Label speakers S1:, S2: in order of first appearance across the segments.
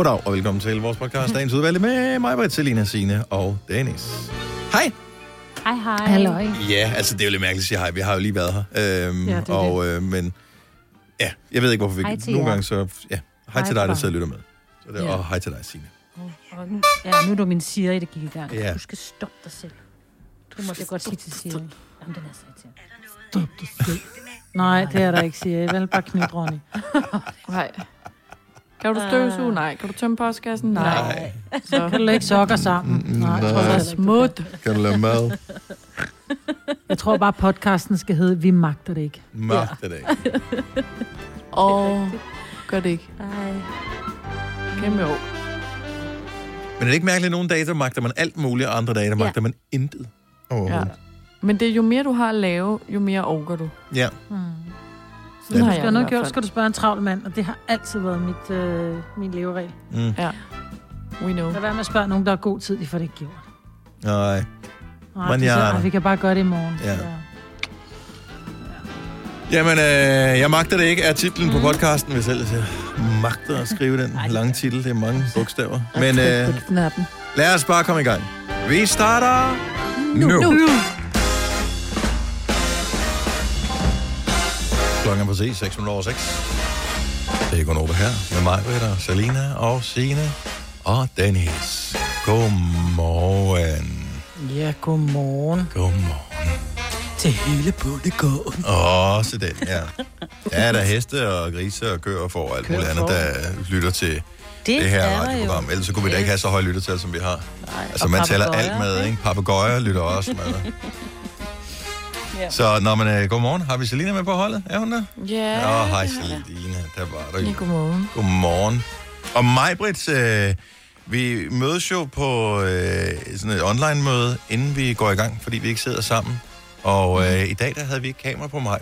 S1: Goddag og velkommen til vores podcast, dagens udvalgte med mig, Britt, Selina, Signe og Dennis. Hej.
S2: Hej, hej.
S3: Halløj.
S1: Ja, altså det er jo lidt mærkeligt at sige hej. Vi har jo lige været her. Øhm,
S3: Ja, det er
S1: og, øh, men ja, jeg ved ikke, hvorfor vi
S2: Hej til
S1: Nogle
S2: jer.
S1: gange så... Ja, hej,
S2: Hej
S1: til dig, der sidder og lytter med. Så det,
S3: Ja.
S1: Og hej til dig, Signe.
S2: Og nu, ja, nu er du min Siri, der gik i gang.
S1: Ja.
S2: Du skal stoppe dig selv. Du må det godt sige til Siri. Jamen, den er så irriterende.
S3: Stop dig selv. Nej, det er der ikke, siger jeg. Vel bare knyt, Ronny.
S4: Nej. Kan du støvsuge? Nej. Kan du tømme postkassen? Nej.
S1: Nej.
S4: Så
S3: Kan du lægge sokker sammen?
S1: Mm,
S3: Nej,
S1: nej.
S3: tror jeg ikke.
S4: smut.
S1: Kan du lave mad?
S3: Jeg tror bare, podcasten skal hedde Vi magter det ikke.
S1: Magt det ikke.
S4: Åh, gør det ikke.
S2: Hej.
S4: Kæmpe år.
S1: Men er det ikke mærkeligt, at nogle dage, der magter man alt muligt, og andre dage, der
S2: Ja.
S1: magter man intet?
S4: Ja. Men det er jo mere, du har at lave, jo mere orker du.
S1: Ja.
S3: Hmm. Når
S4: har
S3: du
S4: jeg
S3: skal have noget gjort, skal du spørge en travl mand, og det har altid været mit, øh, min leveregel.
S1: Mm.
S4: We know.
S3: Lad være med at spørge nogen, der har god tid, de får det ikke gjort.
S1: Nej.
S3: Nej,
S1: Men
S3: siger,
S1: jeg-
S3: "Ej, vi kan bare gøre det i morgen.
S1: Ja. Jamen, øh, jeg magter det ikke, er titlen på podcasten, hvis ellers jeg magter at skrive den lange titel. Det er mange bogstaver. Men øh, lad os bare komme i gang. Vi starter nu. nu. Klokken er præcis 6 minutter over 6. Det er Gunova her med mig, Britta, Salina og Signe og Dennis. Godmorgen.
S3: Ja, godmorgen.
S1: Godmorgen.
S3: Til hele bundegården.
S1: Også den, ja. Ja, der er heste og grise og køer og alt muligt andet, der lytter til
S2: Det,
S1: det her
S2: er
S1: radioprogram. Ellers så kunne vi da ikke have så høje lyttertal, som vi har.
S2: Nej.
S1: Altså, man tæller
S2: papegøjer,
S1: alt med,
S2: ikke?
S1: Papagøjer lytter også med.
S2: Ja.
S1: Så, når man godmorgen. Har vi Selina med på holdet? Er hun der?
S4: Ja.
S1: Åh, oh, hej Selina. Der var du
S4: Ja, godmorgen.
S1: Godmorgen. Og mig, Britt, øh, vi mødes jo på øh, sådan et online-møde, inden vi går i gang, fordi vi ikke sidder sammen. Og øh, i dag, der havde vi ikke kamera på mig.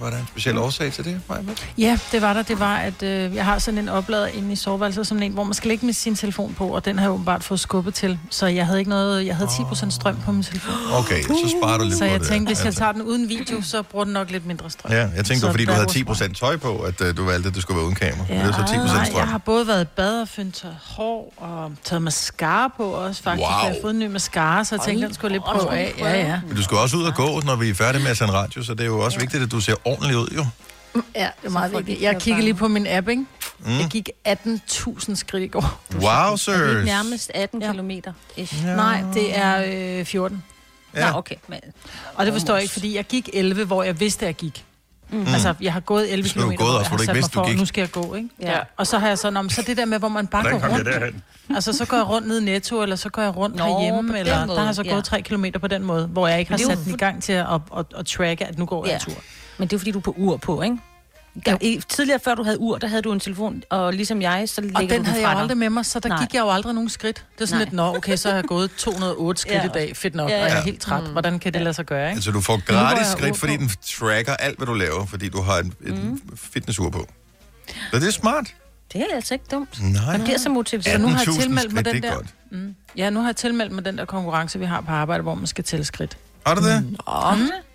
S1: Var der en speciel årsag til det, mig,
S3: Ja, det var der. Det var, at øh, jeg har sådan en oplader inde i soveværelset, sådan en, hvor man skal lægge med sin telefon på, og den har jeg åbenbart fået skubbet til. Så jeg havde ikke noget, jeg havde 10% strøm på min telefon.
S1: Okay, så sparer du lidt
S3: Så jeg
S1: det.
S3: tænkte, hvis jeg
S1: Altså.
S3: tager den uden video, så bruger den nok lidt mindre strøm.
S1: Ja, jeg tænkte,
S3: Så
S1: fordi, du havde
S3: var
S1: 10% tøj på, at uh, du valgte, at det skulle være uden kamera. Ja. Det er så 10%
S3: Nej,
S1: strøm.
S3: jeg har både været i bad og fyndt hår, og taget mascara på også faktisk.
S1: Wow.
S3: Jeg har fået en ny mascara, så jeg tænkte, den skulle lige prøve af. Ja, ja.
S1: Men du skal også ud og gå, når vi er færdige med at sende radio, så det er jo også vigtigt, at du ser ordentligt ud, jo.
S3: Ja, det er meget vigtigt. Jeg kiggede lige på min app, ikke?
S1: Mm.
S3: Jeg gik 18.000 skridt i går.
S1: Wow,
S2: Er det nærmest 18
S3: Ja.
S2: kilometer?
S1: Ja.
S3: Nej, det er øh, 14.
S1: Ja.
S2: Nå, okay. Men,
S3: Og det forstår jeg ikke, fordi jeg gik 11, hvor jeg vidste, at jeg gik. Mm. Altså, jeg har gået 11
S1: Så du har
S3: km,
S1: gået
S3: hvor
S1: også,
S3: jeg
S1: hvor
S3: har
S1: du ikke
S3: sat mig
S1: du
S3: for,
S1: gik.
S3: nu skal jeg gå, ikke?
S2: ja.
S3: Og så har jeg sådan om, så det der med, hvor man bare går rundt. Altså, så går jeg rundt ned i Netto, eller så går jeg rundt
S2: Nå,
S3: herhjemme, eller
S2: måde,
S3: der har jeg så
S2: ja.
S3: gået 3 km på den måde, hvor jeg ikke har sat den i gang til at, at, at, at tracke, at nu går jeg
S2: Ja.
S3: en tur.
S2: Men det er fordi, du er på ur på, ikke?
S3: Jo.
S2: I, tidligere, før du havde ur, der havde du en telefon, og ligesom jeg, så lægger
S3: Og
S2: du
S3: den
S2: den
S3: havde jeg
S2: dig.
S3: aldrig med mig, så der
S2: Nej.
S3: gik jeg jo aldrig nogen skridt. Det er sådan
S2: Nej.
S3: lidt, nå, okay, så har jeg gået 208 skridt
S2: Ja.
S3: i dag, fedt nok,
S2: Ja,
S3: og jeg
S1: ja.
S3: er helt træt. Hvordan kan det lade sig gøre, ikke?
S1: Altså, du får gratis skridt, fordi den tracker alt, hvad du laver, fordi du har et, et
S2: Mm.
S1: fitnessur på. Så det er smart.
S2: Det er altså ikke dumt.
S1: Nej.
S2: Man bliver så motiveret.
S3: Så nu har jeg
S1: 18.000
S3: tilmeldt mig den
S1: er
S3: der.
S1: godt.
S3: Mm. Ja, nu har jeg tilmeldt mig den der konkurrence, vi har på arbejde, hvor man skal tælle skridt.
S1: Har du det?
S2: Mm.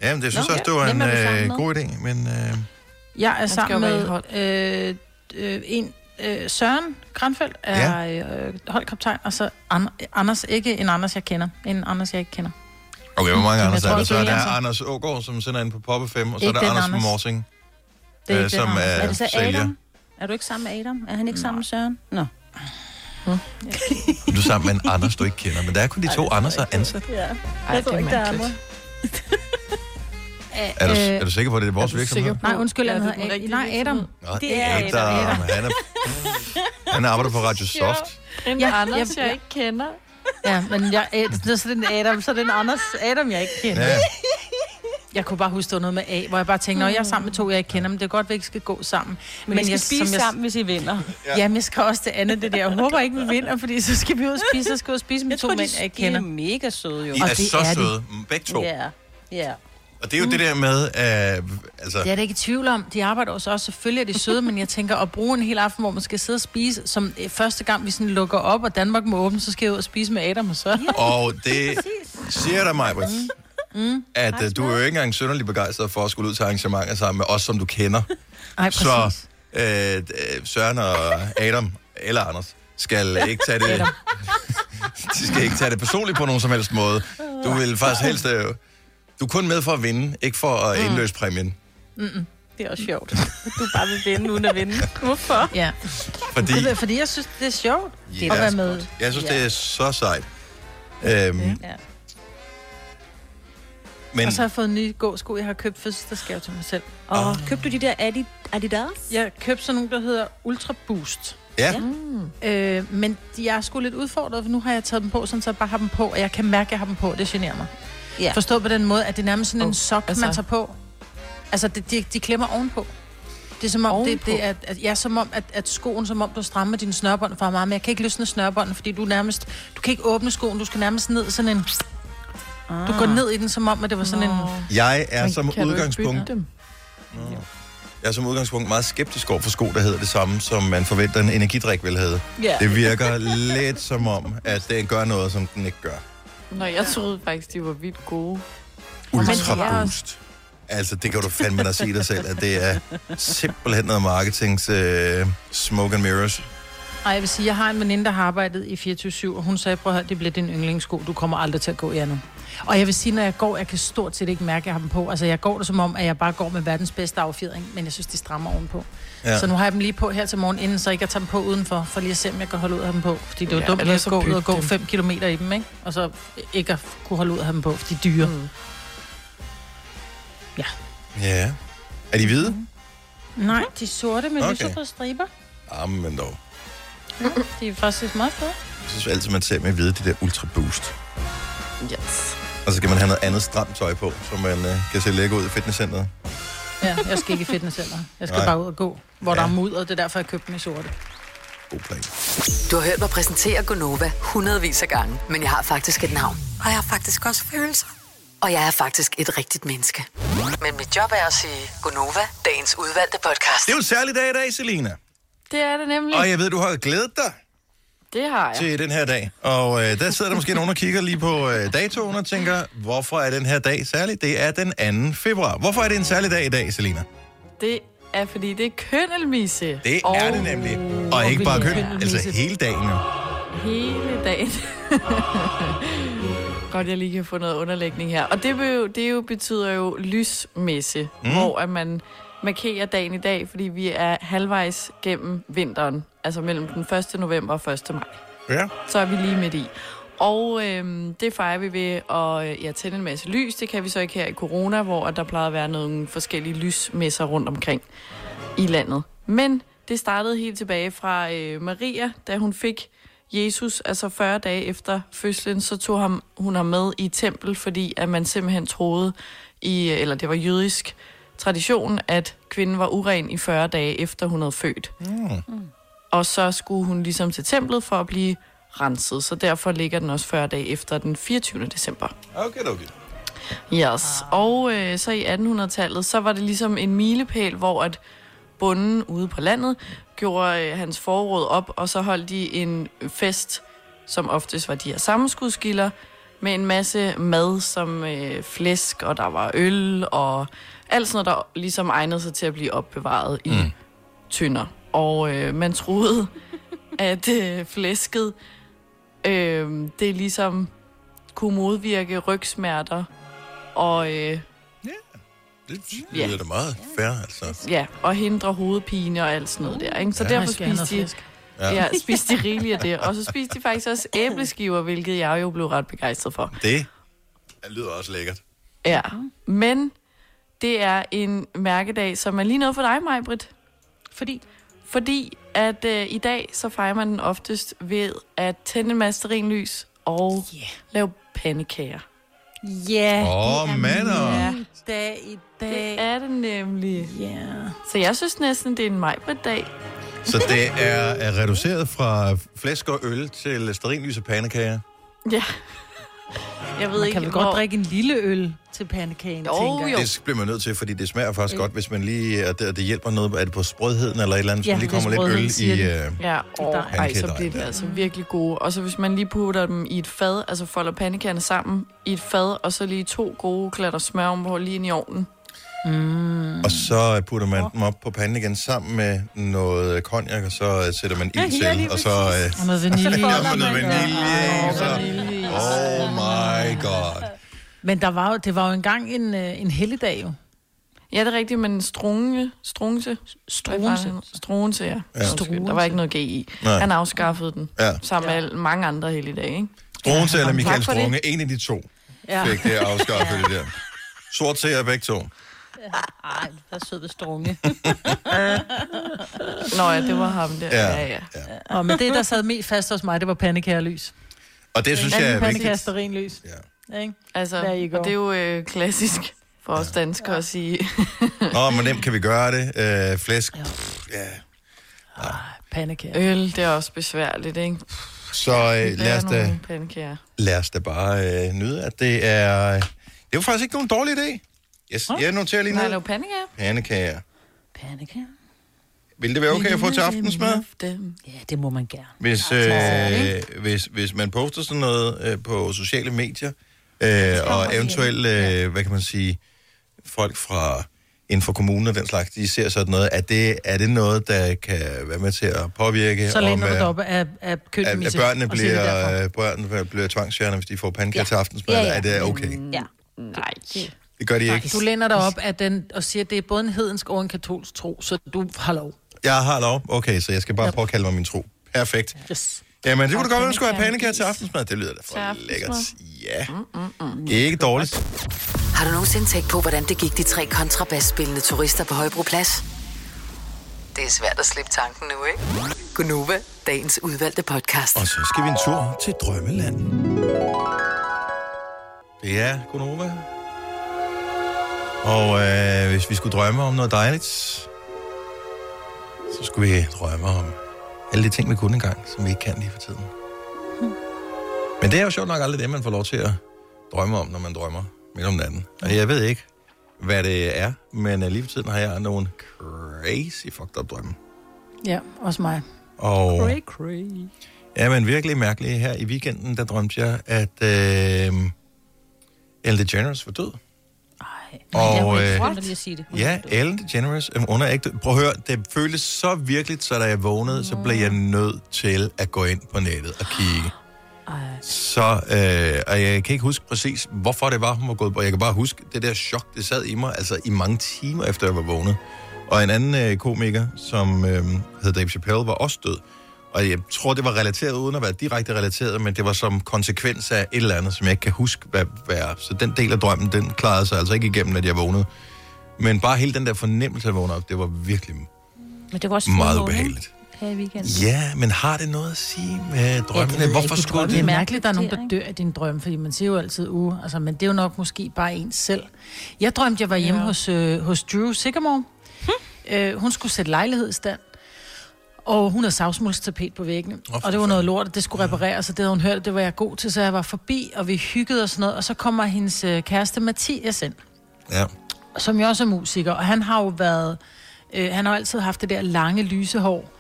S1: Jamen, det synes
S2: Nå,
S1: også, det var en øh, god idé, men... Øh,
S3: Jeg er sammen med øh, øh, en øh, Søren Granfeldt er ja. øh, holdkaptajn, og så An- Anders, ikke en Anders, jeg kender. En Anders, jeg ikke kender.
S1: okay, hvor mange Anders er der? Så er
S3: er
S1: der. Anders Ågaard, som sender ind på Poppe 5, og så er der Anders fra. Morsing,
S3: Det er
S1: øh,
S3: ikke
S1: som er
S2: Er det så
S1: sælger.
S2: Adam? Er du ikke sammen med Adam? Er han ikke sammen med Søren? Nå.
S1: Du er sammen med en Anders, du ikke kender, men der er kun de to Anders, der er ansat.
S2: Ja.
S4: Ej,
S2: Jeg tror
S4: det er
S2: ikke, der er.
S1: Er du,
S3: Øh,
S1: er du sikker på, at det er vores
S4: Er
S1: virksomhed?
S3: Nej, undskyld, han
S4: er den
S3: hedder
S4: rigtige
S3: Nej, Adam.
S1: Nå,
S2: Det er
S1: Adam.
S2: Adam.
S1: Han, er, han arbejder på Radio Soft.
S4: En
S3: Ja,
S4: Anders,
S3: jeg-
S4: jeg ikke kender.
S3: Ja, men jeg, øh, så er det en Adam, så er det en Anders Adam, jeg ikke kender.
S1: Ja.
S3: Jeg kunne bare huske, det noget med A, hvor jeg bare tænkte, når jeg er sammen med to, jeg ikke kender, men det er godt, at vi ikke skal gå sammen.
S2: Men, men I skal
S3: jeg,
S2: spise
S3: jeg,
S2: sammen, hvis I vinder.
S3: Ja. Jamen, jeg skal også det andet, det der. Jeg håber ikke, vi vinder, fordi så skal vi ud og spise, så skal vi ud og spise med
S2: Jeg
S3: to
S2: tror,
S3: mænd, jeg ikke
S2: de er
S3: kender.
S2: mega søde, jo.
S1: I
S3: Og
S1: er
S3: det
S1: så
S3: er de.
S1: søde, begge to.
S2: Ja, ja.
S1: Og det er jo det der med, uh, altså,
S3: Det er da ikke i tvivl om. De arbejder også, også selvfølgelig er de søde, men jeg tænker at bruge en hel aften, hvor man skal sidde og spise, som øh, første gang vi sådan lukker op, og Danmark må åbne, så skal jeg ud og spise med Adam og så.
S1: og det
S2: Præcis.
S1: siger dig mig, mm. at uh, du er jo ikke engang sønderlig begejstret for at skulle ud til arrangementer sammen med os, som du kender.
S3: Ej,
S1: Så
S3: præcis.
S1: øh, øh, Søren og Adam, eller Anders, skal ikke tage det... de skal ikke tage det personligt på nogen som helst måde. Du vil faktisk helst... øh, Du er kun med for at vinde, ikke for at indløse præmien.
S4: Det er også sjovt. Du bare vil vinde uden at vinde. Hvorfor?
S3: Ja.
S1: Fordi,
S3: Det er, fordi jeg synes, det er sjovt
S1: Ja,
S3: at være med.
S1: jeg synes, det er så sejt. Øhm,
S3: Ja.
S1: men
S3: Og så har jeg fået nye gåsko, jeg har købt fødselsdagsgave til mig selv.
S2: Og købte du de der Adi- Adidas?
S3: Jeg købte sådan nogle, der hedder Ultra Boost.
S1: ja,
S3: Øh, men de er sgu lidt udfordret, for nu har jeg taget dem på, sådan så jeg bare har dem på, og jeg kan mærke, at jeg har dem på. Det generer mig.
S2: Ja.
S3: Forstå på den måde, at det er nærmest sådan en
S4: Oh,
S3: sok,
S4: altså-
S3: man tager på. Altså, det, de, de klemmer ovenpå. Det er som om, det,
S4: Ovenpå?
S3: det er, at, ja, som om, at, at skoen, som om du strammer dine snørbånd for meget, men jeg kan ikke løsne snørbånden, fordi du nærmest, du kan ikke åbne skoen, du skal nærmest ned sådan en, du går ned i den, som om, at det var sådan en,
S1: jeg er
S4: Men
S1: som udgangspunkt... Jeg er som udgangspunkt meget skeptisk over for sko, der hedder det samme, som man forventer en energidrik vil have.
S3: ja.
S1: Det virker lidt som om, at den gør noget, som den ikke gør.
S4: Nå, jeg troede faktisk, de var vildt gode.
S1: Ultra Boost. Altså, det kan du fandme da sige dig selv, at det er simpelthen noget marketings uh, smoke and mirrors.
S3: Ej, jeg vil sige, jeg har en veninde, der har arbejdet i 24-7, og hun sagde, prøv at høre, det bliver din yndlingssko, du kommer aldrig til at gå i andet. Og jeg vil sige, når jeg går, jeg kan stort set ikke mærke, at jeg har dem på. Altså, jeg går det som om, at jeg bare går med verdens bedste affjedring, men jeg synes, de strammer ovenpå.
S1: Ja.
S3: Ja. Så nu har jeg dem lige på her til morgen, inden så ikke at tage dem på udenfor, for lige at se, om jeg kan holde ud af dem på. Fordi det er jo
S4: Ja,
S3: ja, dumt at gå ud og gå
S4: dem.
S3: 5 km i dem, ikke? Og så ikke at kunne holde ud af dem på, for de er dyre. Mm.
S1: Ja. Er de hvide?
S3: Nej, de er sorte med
S1: Okay.
S3: lyserøde striber.
S1: Jamen dog.
S3: De er faktisk meget fede.
S1: Jeg synes altid, man ser med hvide, de der Ultra Boost.
S4: Yes.
S1: Og så kan man have noget andet stramt tøj på, så man uh, kan se lækker ud i fitnesscenteret.
S3: Ja, jeg skal ikke i fitnesscenter. Jeg skal
S1: Nej.
S3: Bare ud og gå, hvor
S1: ja.
S3: der er mudder. Det er derfor, jeg købte dem i sorte.
S1: God plan.
S5: Du har hørt mig præsentere Gonova hundredvis af gange, men jeg har faktisk et navn. Og jeg har faktisk også følelser. Og jeg er faktisk et rigtigt menneske. Men mit job er at sige Gonova, dagens udvalgte podcast.
S1: Det er jo en særlig dag i dag, Selina.
S4: Det er det nemlig.
S1: Og jeg ved, du har glædet dig
S4: Det har jeg.
S1: til den her dag. Og øh, der sidder der måske nogen og kigger lige på øh, datoen og tænker, hvorfor er den her dag særlig? Det er den 2. februar. Hvorfor er det en særlig dag i dag, Selina?
S4: Det er, fordi det er køndelmisse.
S1: Det er det nemlig. Og ikke bare køn, altså hele dagen. jo.
S4: Hele dagen. Godt, jeg lige kan få noget underlægning her. Og det, vil jo, det jo betyder jo lysmesse, mm. hvor at man markerer dagen i dag, fordi vi er halvvejs gennem vinteren. Altså mellem den 1. november og 1. maj.
S1: Ja.
S4: Så er vi lige midt i. Og øhm, det fejrer vi ved at øh, ja, tænde en masse lys. Det kan vi så ikke her i corona, hvor der plejer at være nogle forskellige lysmesser rundt omkring i landet. Men det startede helt tilbage fra øh, Maria, da hun fik Jesus, altså 40 dage efter fødslen, så tog ham, hun ham med i tempel, fordi at man simpelthen troede, i, eller det var jødisk tradition, at kvinden var uren i 40 dage efter hun havde født.
S1: Mm.
S4: Og så skulle hun ligesom til templet for at blive renset, så derfor ligger den også 40 dage efter den 24. december.
S1: Okay, okay.
S4: Yes. Og øh, så i 1800-tallet, så var det ligesom en milepæl, hvor at bunden ude på landet gjorde øh, hans forråd op, og så holdt de en fest, som oftest var de her sammenskudskilder, med en masse mad som øh, flæsk, og der var øl, og alt sådan noget, der ligesom egnede sig til at blive opbevaret i
S1: Mm.
S4: tynder. Og øh, man troede, at øh, flæsket, øh, det ligesom kunne modvirke rygsmerter, og øh,
S1: Det
S4: Ja.
S1: lyder da meget fair, altså.
S4: ja, og hindre hovedpine og alt sådan noget der. Ikke? Så
S1: Ja.
S4: ja. Derfor spiste de,
S3: flæsk.
S1: Ja.
S4: ja, spiste de rigeligt af det. Og så spiste de faktisk også æbleskiver, hvilket jeg jo blev ret begejstret for.
S1: Det lyder også lækkert.
S4: Ja, men det er en mærkedag, som er lige noget for dig, Majbrit.
S3: Fordi
S4: Fordi at øh, i dag, så fejrer man den oftest ved at tænde en masse stearinlys og
S3: Yeah.
S4: lave pandekager.
S3: Ja,
S1: Åh,
S3: det er min dag i dag.
S4: Det er det nemlig.
S3: Ja.
S4: Så jeg synes næsten, det er en Majbrit-dag.
S1: Så det er, er reduceret fra flæsk og øl til sterinlys og pandekager.
S4: Ja. Jeg ved
S3: Man
S4: ikke,
S3: kan vel
S4: hvor...
S3: godt drikke en lille øl til pandekagen,
S4: Jo,
S3: tænker jeg.
S4: jo.
S1: Det bliver man nødt til, fordi det smager faktisk godt, hvis man lige... Og det, det hjælper noget, er det på sprødheden eller et eller andet,
S3: Ja,
S1: man lige kommer lidt øl i... Øh,
S4: Ja, og ej, så bliver det
S1: ja.
S4: altså virkelig gode. Og så hvis man lige putter dem i et fad, altså folder pandekagerne sammen i et fad, og så lige to gode klatter smør ovenpå lige ind i ovnen.
S1: Mm. Og så putter man dem op på panden igen sammen med noget cognac, og så øh, sætter man ild
S2: Ja,
S1: til, og så... Øh,
S3: Og noget vanilje.
S1: ja, med noget vanilje,
S3: Åh,
S1: så... Oh my god.
S3: Men der var jo, det var jo engang en, øh, en helligdag jo.
S4: Ja, det er rigtigt, men strunge, strunse.
S3: Struense.
S4: Strunse, ja.
S1: Ja.
S4: Undskyld, Der var ikke noget G i.
S1: Nej.
S4: Han afskaffede den,
S1: Ja.
S4: sammen med alle- mange andre hele dage, ikke?
S1: Struense eller
S4: Tak
S1: Michael
S4: for det.
S1: Strunge, en af de to
S2: Ja.
S1: fik det afskaffet det der. Sort ser begge to.
S2: Ej, der er sød ved strunge.
S4: Nå ja, det var ham der.
S1: Ja.
S4: Ja, ja.
S3: Og men det, der sad mest fast hos mig, det var pandekærlys.
S1: Og det synes jeg er vigtigt.
S3: Pandekær lys.
S1: Ja.
S3: Ikke?
S4: Altså, og det er jo øh, klassisk for os danskere at sige.
S1: Åh, hvor nemt kan vi gøre det? Øh, flæsk. Pff, Ja.
S3: Pandekær.
S4: Øl, det er også besværligt, ikke?
S1: Så øh, lad, os da, lad os da bare øh, nyde, at det er... Det er jo faktisk ikke nogen dårlig idé. Yes, jeg noterer lige
S4: Nej,
S1: ned.
S4: lave pandekager.
S1: Pandekager. Vil det være okay at få til aftensmad?
S2: Ja, det må man gerne.
S1: Hvis, øh, hvis, hvis man poster sådan noget øh, på sociale medier, øh, og eventuelt, øh, hvad kan man sige, folk fra inden for kommunen og den slags, de ser sådan noget, er det, er det noget, der kan være med til at påvirke,
S3: Så læner du
S1: øh,
S3: op af, af
S1: at,
S3: køkkenmisse.
S1: at børnene
S3: og siger det derfor.
S1: bliver, øh, børnene bliver tvangsfjernet, hvis de får pandekager
S2: Ja.
S1: til aftensmad,
S2: Ja,
S1: ja,
S2: ja.
S1: ja. er det okay?
S2: Ja.
S4: Nej.
S1: Det gør de ikke.
S3: Du læner dig op af den, og siger, at det er både en hedensk og en katolsk tro, så du har lov.
S1: Jeg har lov. Okay, så jeg skal bare påkalde mig min tro. Perfekt.
S3: Yes.
S1: Jamen, det kunne da godt være, at du skulle have
S2: med
S1: til aftensmad. Det lyder da for lækkert. Ja. Ikke dårligt.
S5: Har du nogensinde tænkt på, hvordan det gik de tre kontrabasspillende turister på Højbroplads? Det er svært at slippe tanken nu, ikke? Gunova, dagens udvalgte podcast.
S1: Og så skal vi en tur til Drømmeland. Det er Gunova. Og øh, hvis vi skulle drømme om noget dejligt, så skulle vi drømme om alle de ting, vi kunne engang, som vi ikke kan lige for tiden. Men det er jo sjovt nok aldrig det, man får lov til at drømme om, når man drømmer midt om natten. Og jeg ved ikke, hvad det er, men øh, lige for tiden har jeg nogle crazy fucked up drømme.
S3: Ja, også mig.
S1: Og...
S2: Cray, cray.
S1: Ja, men virkelig mærkeligt. Her i weekenden, der drømte jeg, at øh, Ellen DeGeneres var død. Og,
S2: jeg var
S1: øh,
S2: ikke lige at sige det.
S1: Ja, Ellen DeGeneres, hun er ægte. Prøv at høre, det føltes så virkeligt, så da jeg vågnede, så blev jeg nødt til at gå ind på nettet og kigge. Så, øh, og jeg kan ikke huske præcis, hvorfor det var, hun var gået på. Jeg kan bare huske det der chok, det sad i mig, altså i mange timer efter jeg var vågnet. Og en anden øh, komiker, som øh, hed Dave Chappelle, var også død. Og jeg tror, det var relateret, uden at være direkte relateret, men det var som konsekvens af et eller andet, som jeg ikke kan huske, hvad, hvad er. Så den del af drømmen, den klarede sig altså ikke igennem, at jeg vågnede. Men bare hele den der fornemmelse af at vågne op, det var virkelig
S2: Men det var også
S1: meget ubehageligt.
S2: Her i weekenden.
S1: Ja, men har det noget at sige med drømmene?
S2: jeg
S1: Hvorfor skulle
S2: drømmer
S3: Det er
S1: det?
S3: mærkeligt, at der er nogen, der dør af din drøm, fordi man siger jo altid, uh, altså, men det er jo nok måske bare ens selv. Jeg drømte, jeg var hjemme ja. hos, øh, hos Drew Sigamore. Hm? Øh, hun skulle sætte lejlighed i stand. Og hun havde savsmuldstapet på væggene.
S1: Åh,
S3: Oh, og det var noget lort, og det skulle repareres, og det havde hun hørt, det var jeg god til, så jeg var forbi, og vi hyggede og sådan noget. Og så kommer hendes øh, kæreste Mathias ind,
S1: Ja.
S3: som jo også er musiker, og han har jo været, øh, han har altid haft det der lange, lyse hår.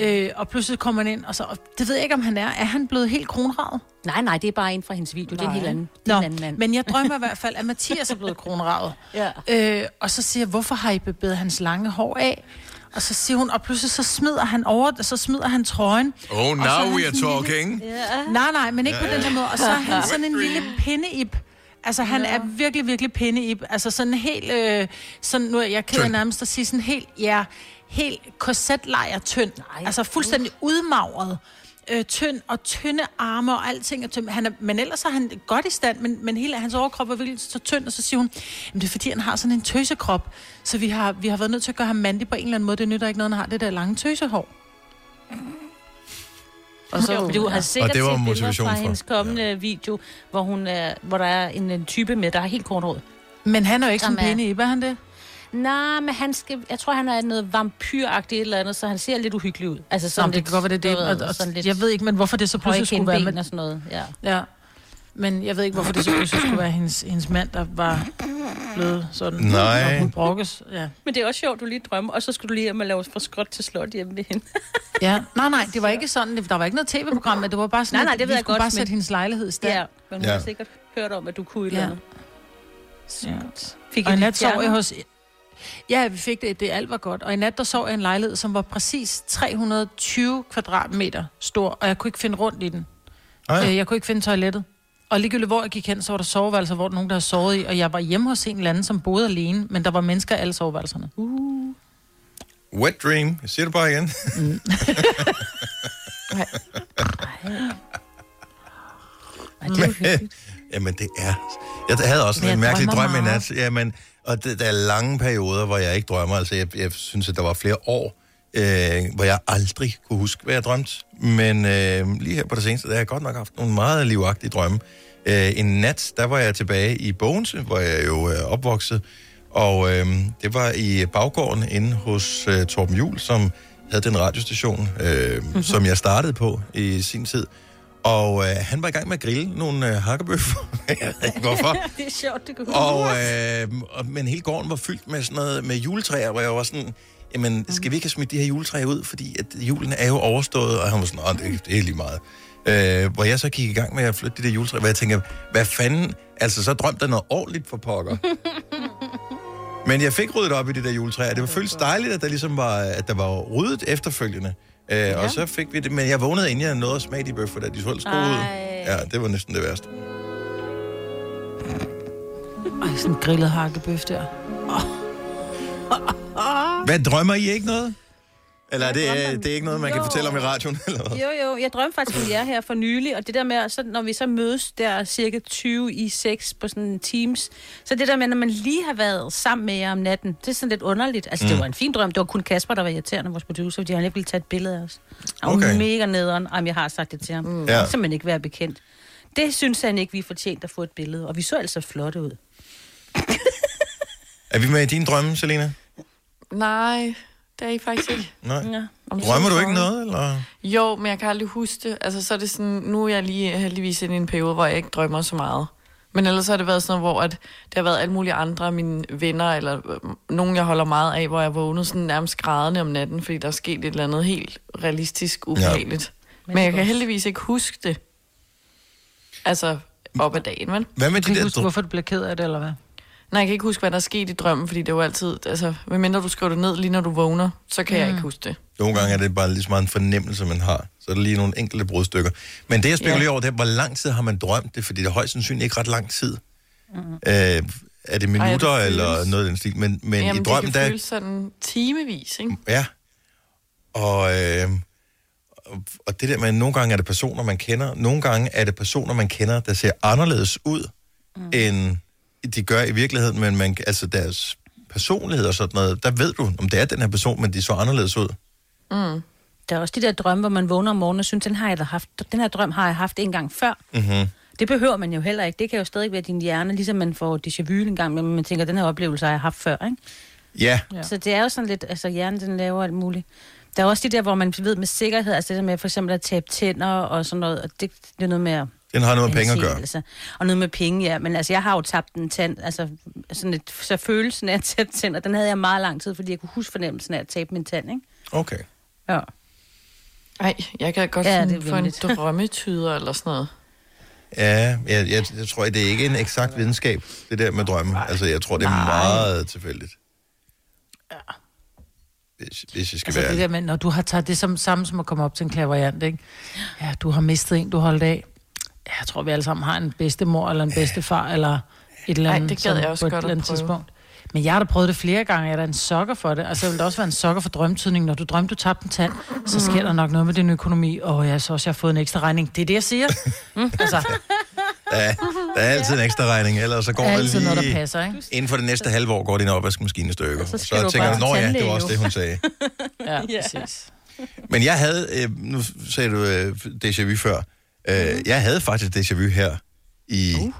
S3: Øh, og pludselig kommer han ind, og så, og det ved jeg ikke, om han er. Er han blevet helt kronravet?
S2: Nej, nej, det er bare en fra hendes video. Det er en
S3: Nej.
S2: helt anden,
S3: Nå,
S2: en anden mand.
S3: men jeg drømmer i hvert fald, at Mathias er blevet kronravet.
S2: Ja.
S3: Øh, og så siger jeg, hvorfor har I bebedet hans lange hår af? Og så siger hun, og pludselig så smider han over, så smider han trøjen.
S1: Oh, now we are
S3: sådan
S1: talking.
S3: Nej, nej, men ikke på den her måde. Og så er han sådan en lille pindeib. Altså, han er virkelig, virkelig pindeib. Altså, sådan helt... Øh, sådan, nu er jeg ked af nærmest at sige sådan helt... Ja, helt korsetlejr tynd.
S2: Nej.
S3: Altså, fuldstændig udmagret. Øh, tynd og tynde arme og alting er tynd. Han er, men ellers er han godt i stand, men, men hele hans overkrop er virkelig så tynd. Og så siger hun, jamen det er fordi, han har sådan en tøsekrop. Så vi har, vi har været nødt til at gøre ham mandig på en eller anden måde. Det nytter ikke noget, han har det der lange tøsehår.
S2: Og så, du har sikkert
S1: Og det var
S2: set billeder
S1: motivation
S2: fra
S1: for-
S2: hendes kommende video, hvor, hun er, hvor der er en, en type med, der er helt kort råd.
S3: Men han er jo ikke sådan
S2: Som
S3: en pindeib, er han det?
S2: Nej, men han skal, jeg tror, han er noget vampyragtigt et eller andet, så han ser lidt uhyggelig ud. Altså sådan
S3: det
S2: lidt,
S3: kan godt være, det er det.
S2: ved,
S3: Og, og,
S2: sådan lidt
S3: jeg ved ikke, men hvorfor det så pludselig skulle være med...
S2: og sådan noget. Ja.
S3: Ja. Men jeg ved ikke, hvorfor det så pludselig skulle være hendes, hendes mand, der var blevet sådan.
S1: Nej.
S3: Og hun brokkes. Ja.
S2: Men det er også sjovt, du lige drømmer, og så skulle du lige hjem og lave fra skråt til slot hjemme ved hende.
S3: ja. Nej, nej, det var ikke sådan. det- Der var ikke noget tv-program, men det var bare sådan,
S2: Nej, nej,
S3: at
S2: det ved
S3: vi
S2: jeg
S3: skulle
S2: godt,
S3: bare
S2: men-
S3: sætte hendes lejlighed i stand.
S2: ja, men hun
S1: Ja.
S2: har sikkert hørt om, at du kunne et
S3: Ja.
S2: eller andet.
S3: Ja.
S2: Fik
S3: Og i nat
S2: det
S3: sov jeg hos... Ja, vi fik det, det alt var godt. Og i nat, der sov jeg en lejlighed, som var præcis 320 kvadratmeter stor, og jeg kunne ikke finde rundt i den.
S1: Ej.
S3: Øh, Jeg kunne ikke finde toilettet. Og ligegyldigt hvor jeg gik hen, så var der soveværelser, hvor der nogen, der havde sovet i. Og jeg var hjemme hos en eller anden, som boede alene, men der var mennesker i alle soveværelserne.
S1: Wet dream. Jeg siger det bare igen.
S2: Ej, det er hyggeligt.
S1: Jamen, det er... Jeg havde også
S3: Men jeg
S1: en mærkelig drøm i nat. Jamen, og det, der er lange perioder, hvor jeg ikke drømmer. Altså, jeg, jeg synes, at der var flere år, øh, hvor jeg aldrig kunne huske, hvad jeg drømte. Men øh, lige her på det seneste, der har jeg godt nok haft nogle meget livagtige drømme. Øh, en nat, der var jeg tilbage i Bogense, hvor jeg jo er opvokset. Og øh, det var i baggården inde hos øh, Torben Jul, som havde den radiostation, øh, mm-hmm. som jeg startede på i sin tid. Og øh, han var i gang med at grille nogle øh, hakkebøffer. jeg ved ikke hvorfor.
S2: Det er sjovt, det kunne
S1: Og, øh, og, men hele gården var fyldt med sådan noget med juletræer, hvor jeg var sådan, jamen, skal vi ikke have smidt de her juletræer ud, fordi at julen er jo overstået, og han var sådan, det, det er lige meget. Øh, hvor jeg så gik i gang med at flytte de der juletræer, hvor jeg tænker, hvad fanden, altså så drømte jeg noget ordentligt for pokker. Men jeg fik ryddet op i de der juletræer. Det var føltes dejligt, at der ligesom var, at der var ryddet efterfølgende. Øh, ja. Og så fik vi det, men jeg vågnede inden jeg nåede at smage de bøffer, da de så gode ud. Ja, det var næsten det værste.
S3: Ej, sådan en grillet hakkebøf der.
S1: Hvad drømmer I ikke noget? Eller er det,
S2: drømmer-
S1: øh, det er ikke noget, man kan
S2: Jo.
S1: fortælle om i radioen? Eller hvad?
S2: Jo, jo, jeg drømte faktisk om jer her for nylig, og det der med, så, når vi så mødes der cirka 20 i 6 på sådan en Teams, så det der med, når man lige har været sammen med jer om natten, det er sådan lidt underligt. Altså, mm. det var en fin drøm. Det var kun Kasper, der var irriterende, vores producer, fordi han ikke ville tage et billede af os. Han var
S1: Okay.
S2: mega nederen. Jamen, jeg har sagt det til ham. Mm.
S1: Ja.
S2: Simpelthen ikke være bekendt. Det synes han ikke, vi er fortjent at få et billede. Og vi så altså flotte ud.
S1: Er vi med i din drømme, Selina?
S4: Nej, det er I faktisk ikke.
S1: Nej.
S2: Ja.
S1: Drømmer du ikke noget, eller?
S4: Jo, men jeg kan aldrig huske det. Altså, så er det sådan, nu er jeg lige heldigvis inde i en periode, hvor jeg ikke drømmer så meget. Men ellers har det været sådan noget, hvor at det har været alle mulige andre af mine venner, eller øh, nogen, jeg holder meget af, hvor jeg vågnede sådan nærmest grædende om natten, fordi der er sket et eller andet helt realistisk ubehageligt. Ja. Men jeg kan heldigvis ikke huske det. Altså, op ad dagen, vel?
S1: Hvad med
S3: Du
S1: de
S3: kan
S1: der
S3: huske, hvorfor du blev ked af det, eller hvad?
S4: Nej, jeg kan ikke huske, hvad der er sket i drømmen, fordi det er jo altid, altså, medmindre du skriver det ned lige når du vågner, så kan mm. jeg ikke huske det.
S1: Nogle gange er det bare lige så meget en fornemmelse, man har. Så er der lige nogle enkelte brudstykker. Men det, jeg spekulerer
S4: Ja.
S1: over, det er, hvor lang tid har man drømt det? Fordi det er højst sandsynligt ikke ret lang tid. Mm. Øh, er det minutter
S4: Ej, det
S1: eller
S4: føles-
S1: noget af den stil? Men, men
S4: Jamen,
S1: i drømmen,
S4: det kan
S1: der...
S4: føles sådan timevis, ikke?
S1: Ja. Og, øh, og- det der med, at nogle gange er det personer, man kender. Nogle gange er det personer, man kender, der ser anderledes ud, mm. end de gør i virkeligheden. Men man, altså deres personlighed og sådan noget, der ved du, om det er den her person, men de så anderledes ud.
S2: Der er også de der drømme, hvor man vågner om morgenen og synes, den, har jeg da haft, den her drøm har jeg haft en gang før.
S1: Mm-hmm.
S2: Det behøver man jo heller ikke. Det kan jo stadig være din hjerne, ligesom man får déjà vu en gang, men man tænker, den her oplevelse har jeg haft før, ikke?
S1: Ja,
S2: Ja. Så det er jo sådan lidt, altså hjernen den laver alt muligt. Der er også de der, hvor man ved med sikkerhed, altså det der med for eksempel at tabe tænder og sådan noget, og det, det er noget med at
S1: den har noget med penge at gøre.
S2: Og noget med penge, ja. Men altså, jeg har jo tabt en tand, altså sådan et, så følelsen af at tabe tænder, den havde jeg meget lang tid, fordi jeg kunne huske fornemmelsen af at tabe min tand, ikke?
S1: Okay.
S2: Ja.
S4: Ej, jeg kan godt
S2: Ja,
S4: ja,
S2: det
S4: sådan få en drømmetyder eller sådan noget.
S1: Ja, jeg, jeg, jeg tror, det er ikke en eksakt videnskab, det der med drømme. Altså, jeg tror, det er
S4: Nej.
S1: meget tilfældigt. Hvis, hvis jeg skal
S3: Altså
S1: være
S3: det der med, når du har taget det som, samme som at komme op til en klaverjant, ikke? Ja, du har mistet en, du holdt af. Ja, Jeg tror, vi alle sammen har en bedstemor eller en bedstefar, eller et eller
S4: Ej,
S3: andet.
S4: det gad jeg også
S3: på et
S4: godt
S3: eller andet tidspunkt. Men jeg har da prøvet det flere gange. Jeg er da en sokker for det. Altså, jeg vil da også være en sokker for drømtydning. Når du drømte, du tabte en tand, så sker der nok noget med din økonomi. Og jeg så også, jeg har fået en ekstra regning. Det er det, jeg siger. altså,
S1: Ja, der er altid en ekstra regning, ellers så går
S3: altid
S1: det lige...
S3: noget, der passer, ikke?
S1: Inden for det næste halve år går din opvaskemaskine i stykker.
S2: Så
S1: Så, tænker du, nå ja, det var også
S2: nu."
S1: det, hun sagde.
S3: Ja,
S2: Ja.
S3: præcis.
S1: Men jeg havde, øh, nu sagde du øh, déjà vu før, øh, jeg havde faktisk déjà vu her i uh.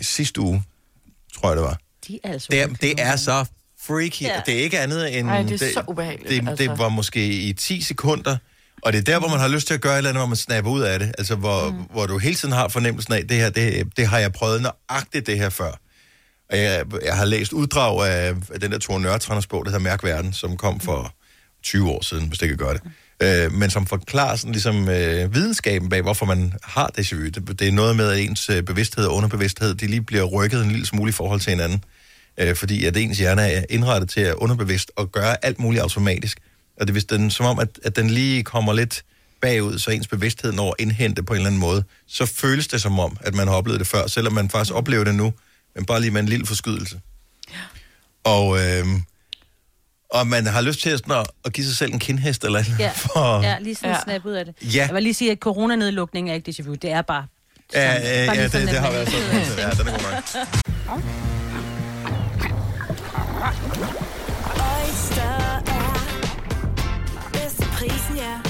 S1: sidste uge, tror jeg det var.
S2: De er altså
S1: Det er, det er så freaky. Ja. Det er ikke andet end...
S4: Ej, det er så ubehageligt,
S1: Det,
S4: altså.
S1: det var måske i 10 sekunder, og det er der, hvor man har lyst til at gøre et eller andet, hvor man snapper ud af det. Altså, hvor, mm. hvor du hele tiden har fornemmelsen af, det her, det, det har jeg prøvet nøjagtigt det her før. Og jeg, jeg har læst uddrag af, af den der Tore Nørtranders bog, der hedder Mærk Verden, som kom for 20 år siden, hvis det kan gøre det. Øh, men som forklarer sådan ligesom øh, videnskaben bag, hvorfor man har déjà vu. Det, det er noget med, at ens øh, bevidsthed og underbevidsthed, de lige bliver rykket en lille smule i forhold til hinanden. Øh, fordi at ens hjerne er indrettet til at underbevidst og gøre alt muligt automatisk. Og det er vist den, som om, at, at den lige kommer lidt bagud, så ens bevidsthed når at indhente på en eller anden måde, så føles det som om, at man har oplevet det før, selvom man faktisk oplever det nu, men bare lige med en lille forskydelse. Og, øh, og man har lyst til at, sådan, at, at give sig selv en kindhest eller
S2: Ja,
S1: for...
S2: ja lige sådan
S4: Ja.
S2: ja. snap ud af det.
S1: Ja.
S2: Jeg vil lige sige, at coronanedlukning er ikke déjà vu. Det er bare...
S1: Ja,
S2: sådan-
S1: ja,
S2: bare
S1: ja
S2: lige
S1: det,
S2: sådan,
S1: det har været sådan. Ja, den er god nok.
S6: Oyster er bedst til prisen, ja.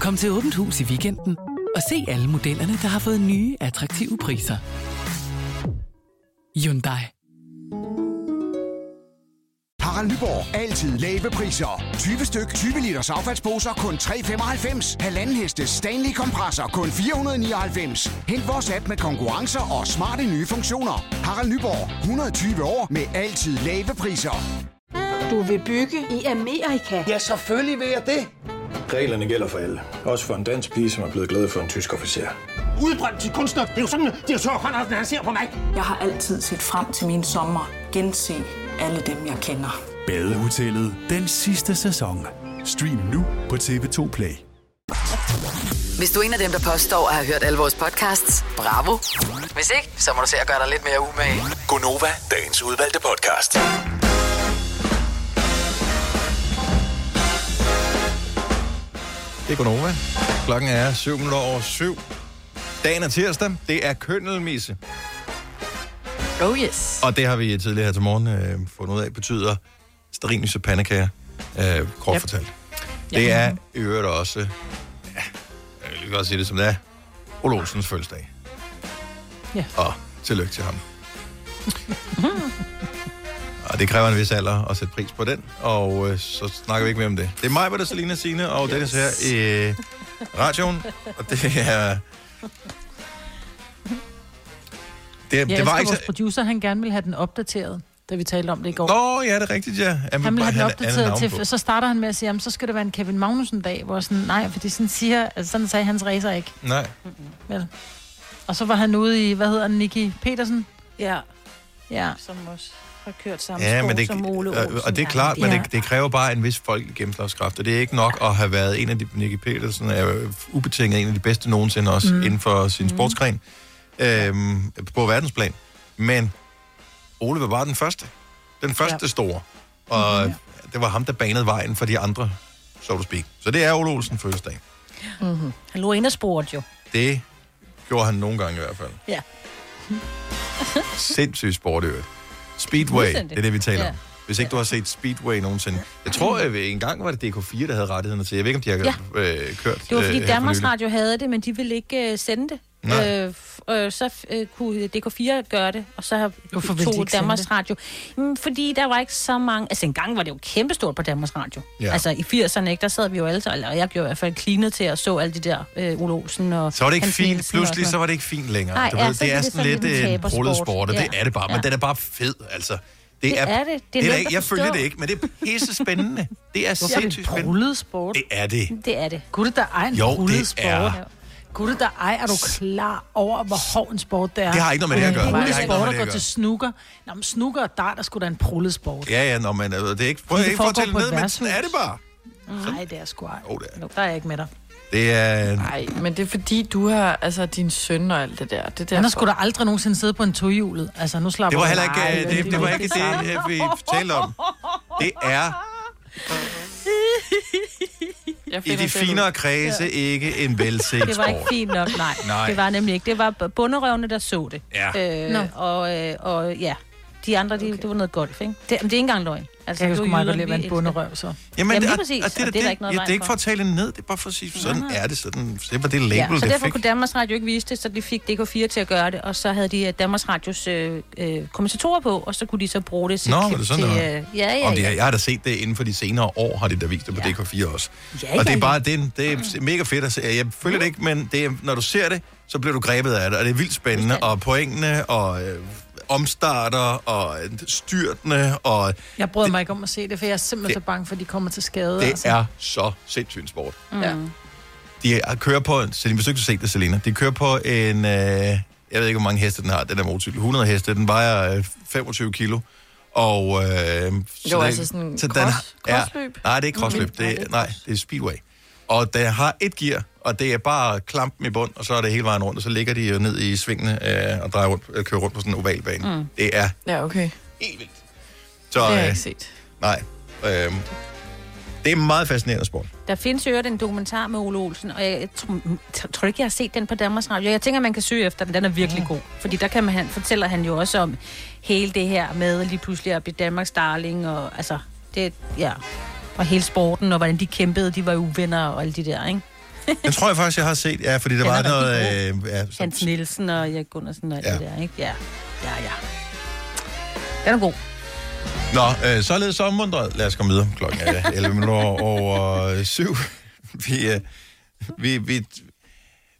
S7: Kom til Åbent Hus i weekenden og se alle modellerne, der har fået nye, attraktive priser. Hyundai.
S8: Harald Nyborg. Altid lave priser. 20 styk, 20 liters affaldsposer kun 3,95. Halvanden heste Stanley kompresser kun 499. Hent vores app med konkurrencer og smarte nye funktioner. Harald Nyborg. 120 år med altid lave priser.
S9: Du vil bygge i Amerika?
S10: Ja, selvfølgelig vil jeg det. Reglerne gælder for alle. Også for en dansk pige, som er blevet glad for en tysk officer.
S11: Udbrændt til kunstner. Det er jo sådan, at direktør Conradsen, han ser på mig.
S9: Jeg har altid set frem til min sommer. Gense alle dem, jeg kender.
S12: Badehotellet den sidste sæson. Stream nu på TV2 Play.
S5: Hvis du er en af dem, der påstår at have hørt alle vores podcasts, bravo. Hvis ikke, så må du se at gøre dig lidt mere umage.
S13: Gonova, dagens udvalgte podcast.
S1: Det er Gunova. Klokken er 7 minutter over 7. Dagen er tirsdag. Det er kønnelmisse.
S4: Oh yes.
S1: Og det har vi tidligere her til morgen øh, fundet ud af, betyder sterinlys og pandekager. Øh, kort yep. fortalt. Det er i øvrigt også, ja, jeg vil godt sige det som det er, Ole Olsens fødselsdag.
S3: Ja.
S1: Og tillykke til ham. og det kræver en vis alder at sætte pris på den, og øh, så snakker vi ikke mere om det. Det er mig, der er Selina Signe, og yes. Dennis her i øh, radioen, og det er... Det,
S3: Jeg
S1: det var ikke
S3: vores producer, han gerne vil have den opdateret, da vi talte om det i går.
S1: Nå, ja, det er rigtigt, ja.
S3: Han vil have den
S1: han er
S3: opdateret til,
S1: på.
S3: så starter han med at sige, jamen, så skal det være en Kevin Magnussen-dag, hvor sådan, nej, fordi sådan siger, altså sådan sagde hans racer ikke.
S1: Nej.
S3: Vel? Og så var han ude i, hvad hedder han, Nicky Petersen?
S2: Ja,
S3: Ja.
S2: som også har kørt samme
S1: Ja, men det,
S2: som Ole
S1: og,
S2: Olsen.
S1: og det er klart, men
S3: Ja.
S1: det, det kræver bare en vis folkelig gennemslagskraft, og det er ikke nok at have været en af de, Nicky Petersen er ubetinget en af de bedste nogensinde også mm. inden for sin sportsgren øhm, på verdensplan. Men Ole var bare den første. Den første ja. store. Og mm, det var ham, der banede vejen for de andre, so to speak. Så det er Ole Olsen fødselsdag.
S2: Mm-hmm. Han lå inde og spurgte jo.
S1: Det gjorde han nogle gange i hvert fald.
S2: Ja.
S1: Sindssygt sport, i øvrigt. Speedway, det er det, vi taler om. Hvis ikke du har set Speedway nogensinde. Jeg tror, at en gang var det DK4, der havde rettighederne til. Jeg ved ikke, om de har
S2: Ja.
S1: øh, kørt
S2: Det var
S1: øh,
S2: fordi
S1: for
S2: Danmarks. Radio havde det, men de ville ikke øh, sende det.
S1: Nej.
S2: Øh, øh, så øh, kunne DK4 gøre det, og så har
S3: Hvorfor
S2: tog Danmarks
S3: det?
S2: Radio. Mm, fordi der var ikke så mange... Altså engang var det jo kæmpestort på Danmarks Radio.
S1: Ja.
S2: Altså i 80'erne, ikke, der sad vi jo alle, eller jeg gjorde i hvert fald klinet til at så alle de der øh, Ole Olsen og
S1: Så var det ikke
S2: Hans
S1: fint.
S2: Nielsen
S1: Pludselig så var det ikke fint længere.
S2: Nej,
S1: du
S2: ja,
S1: ved, det er
S2: det
S1: sådan
S2: sådan
S1: lidt
S2: lidt en tabersport.
S1: brullet sport, og det
S2: Ja.
S1: er det bare. Men
S2: Ja.
S1: den er bare fed, altså. Det,
S2: Det
S1: er,
S2: er det. Det er
S1: det er ikke, jeg følger det ikke, men det er pisse spændende. Det er
S3: det
S1: sindssygt spændende.
S3: sport?
S1: Det er det.
S2: Det er det.
S3: Gud, der er en
S1: Jo, det
S3: sport.
S1: er.
S3: Gud, der er, er du klar over, hvor hård en sport det er?
S1: Det har ikke noget med det at gøre. Det har ikke noget med
S3: sport
S1: det
S3: at gå til snooker. Nå, men snooker og dart er sgu da en brullet sport.
S1: Ja, ja, nå, men øh, det er ikke... Prøv
S3: Det
S1: ikke for at
S3: foregår
S1: tælle
S3: på et
S1: ned, men sådan er det bare.
S3: Nej, det er sgu ej.
S1: Oh, det er.
S3: Der er jeg ikke med dig.
S1: Det er...
S4: Nej, men det er fordi, du har altså din søn og alt det der. Det er
S3: Han har sgu da aldrig nogensinde siddet på en tohjulet. Altså, nu slapper
S1: Det var heller ikke,
S3: Nej,
S1: øh, det, det var ikke det, øh, vi talte om. Det er
S4: Jeg
S1: i
S4: finder
S1: de finere kredse ikke en velset
S2: Det var ikke fint nok, nej.
S1: Nej.
S2: Det var nemlig ikke. Det var bunderøvne, der så det.
S1: Ja.
S2: Øh, og, øh, og ja, De andre, de, det var noget golf, ikke? Det, men det er ikke engang løgn. Altså,
S3: Jeg kan sgu meget godt lide at være en bunderøv, så.
S1: Jamen,
S2: Jamen, lige præcis,
S1: og det, er
S2: og
S1: det,
S2: det er der ikke noget
S1: ja, det er ikke
S2: for.
S1: at tale ned, det er bare for at sige, sådan
S2: Nej.
S1: er det, sådan, det var det label,
S2: Ja, så
S1: det
S2: derfor
S1: fik.
S2: kunne Danmarks Radio ikke vise det, så de fik DK4 til at gøre det, og så havde de øh, Danmarks Radios øh, øh, kommentatorer på, og så kunne de så bruge det til...
S1: Nå, var det sådan,
S2: til,
S1: det var?
S2: øh, Ja, ja,
S1: Om de,
S2: ja.
S1: jeg har da set det inden for de senere år, har de da vist det på DK4 også.
S2: Ja,
S1: og det
S2: ja,
S1: er
S2: ja.
S1: bare, det er, det er mega fedt at se. Jeg følger det ikke, men det er, når du ser det, så bliver du grebet af det, og det er vildt spændende, og pointene, og øh, omstarter, og øh, styrtene, og
S3: Jeg bryder mig ikke om at se det, for jeg er simpelthen så bange for, at de kommer til skade.
S1: det
S3: altså.
S1: er så sindssygt sport.
S3: Mm. Ja.
S1: De er- kører på, Selina, hvis du ikke har set det, Selina, de kører på en, øh, jeg ved ikke, hvor mange heste den har, den der motorcykel, 100 heste, den vejer øh, 25 kilo, og... Øh, så
S4: Jo,
S1: det-
S4: altså sådan
S1: så
S4: cross-
S1: ja,
S4: crossløb?
S1: Nej, det er ikke crossløb,
S4: Mm.
S1: det, er- nej, det er speedway. Og den har et gear, og det er bare klampen i bund, og så er det hele vejen rundt, og så ligger de jo ned i svingene øh, og drejer rundt, øh, kører rundt på sådan en ovalbane.
S4: Mm.
S1: Det er
S4: Ja, okay.
S1: så...
S4: det har jeg
S1: øh,
S4: ikke set.
S1: Nej. Øh, det er meget fascinerende sport.
S2: Der findes jo en dokumentar med Ole Olsen, og jeg, jeg tror, ikke, jeg har set den på Danmarks Radio. Jeg tænker, man kan søge efter den. Den er virkelig god. Fordi der kan man, han, fortæller han jo også om hele det her med lige pludselig at blive Danmarks darling, og altså, det, ja, og hele sporten, og hvordan de kæmpede, de var jo uvenner og alle de der, ikke?
S1: Den tror jeg faktisk, jeg har set, ja, fordi der var noget... Øh, ja, så,
S2: Hans Nielsen og Erik Gundersen og alt
S1: Ja.
S2: det der, ikke? Ja, ja, ja. Den er god.
S1: Nå, øh, således så omundret. Lad os komme videre. Klokken er 11 minutter over 7. Vi, øh, vi, vi,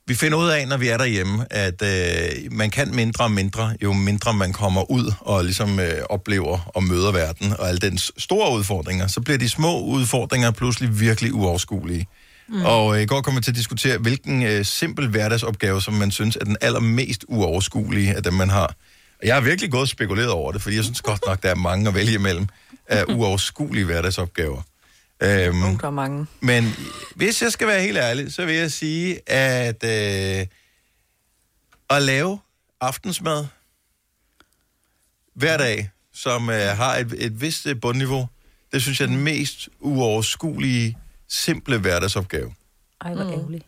S1: vi finder ud af, når vi er derhjemme, at øh, man kan mindre og mindre, jo mindre man kommer ud og ligesom øh, oplever og møder verden og alle dens store udfordringer. Så bliver de små udfordringer pludselig virkelig uoverskuelige. Mm. Og øh, i går kom vi til at diskutere, hvilken øh, simpel hverdagsopgave, som man synes er den allermest uoverskuelige af dem, man har. Og jeg har virkelig gået og spekuleret over det, fordi jeg synes godt nok, der er mange at vælge imellem af uoverskuelige hverdagsopgaver. Øhm,
S4: Der er mange.
S1: men hvis jeg skal være helt ærlig, så vil jeg sige, at øh, at lave aftensmad hver dag, som øh, har et, et vist øh, bundniveau, det synes jeg er den mest uoverskuelige, simple hverdagsopgave.
S2: Ej, hvor ærgerligt.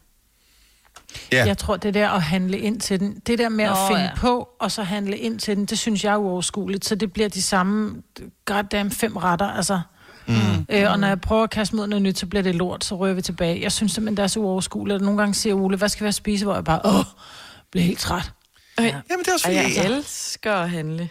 S1: Ja.
S3: Jeg tror, det der at handle ind til den, det der med Nå, at finde
S2: ja.
S3: på, og så handle ind til den, det synes jeg er uoverskueligt. Så det bliver de samme, goddamn fem retter, altså.
S1: Mm.
S3: Øh, og når jeg prøver at kaste mod noget nyt, så bliver det lort, så rører vi tilbage. Jeg synes simpelthen, det er så uoverskueligt. Og nogle gange siger Ole, hvad skal vi have at spise? Hvor jeg bare, åh, bliver helt træt.
S4: Ja.
S1: Jamen, det er også
S4: Og
S1: fordi...
S4: jeg elsker at handle.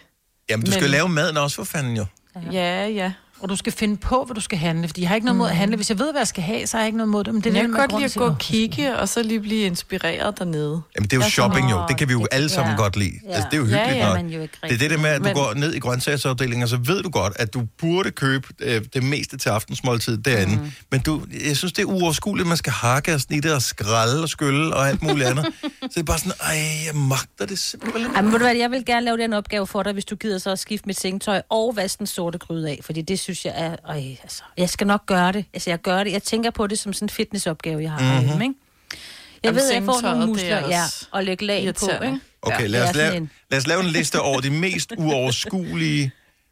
S1: Jamen, du skal
S4: Men-
S1: lave maden også, for fanden jo.
S4: Ja, ja.
S3: Og du skal finde på, hvad du skal handle, fordi jeg har ikke noget mod at handle. Hvis jeg ved, hvad jeg skal have, så har jeg ikke noget mod det. Men det er
S4: Mm. jeg kan godt lide at gå
S3: "Åh,
S4: og kigge, og så lige blive inspireret dernede.
S1: Jamen, det er jo
S4: Jeg
S1: shopping jo. Det kan vi jo
S4: "Åh,
S1: alle sammen
S4: ja."
S1: godt lide.
S4: Ja.
S1: Altså, det er jo
S4: Ja,
S1: hyggeligt
S4: ja,
S1: nok.
S4: men jo ikke
S1: Det er det der med, at du
S4: Men-
S1: går ned i grøntsagsafdelingen, og så ved du godt, at du burde købe øh, det meste til aftensmåltid derinde. Mm. Men du, jeg synes, det er uoverskueligt, at man skal hakke og snitte og skralde og skylle og alt muligt andet. så det er bare sådan, ej, jeg magter det simpelthen.
S2: Ej, men ved du hvad, jeg vil gerne lave den opgave for dig, hvis du gider så at skifte mit sengetøj og vaske den sorte gryde af, fordi det synes jeg er... Øj, altså, jeg skal nok gøre det. Altså, jeg gør det. Jeg tænker på det som sådan en fitnessopgave, jeg har
S1: Mhm.
S2: mm-hmm. herhjemme, ikke? Jeg
S4: Jamen,
S2: ved, at jeg får nogle
S4: er
S2: muskler, ja, og lægge lag på, ikke?
S1: Okay,
S2: Ja,
S1: lad, os lave,
S2: en-
S1: lad os lave en liste over de mest uoverskuelige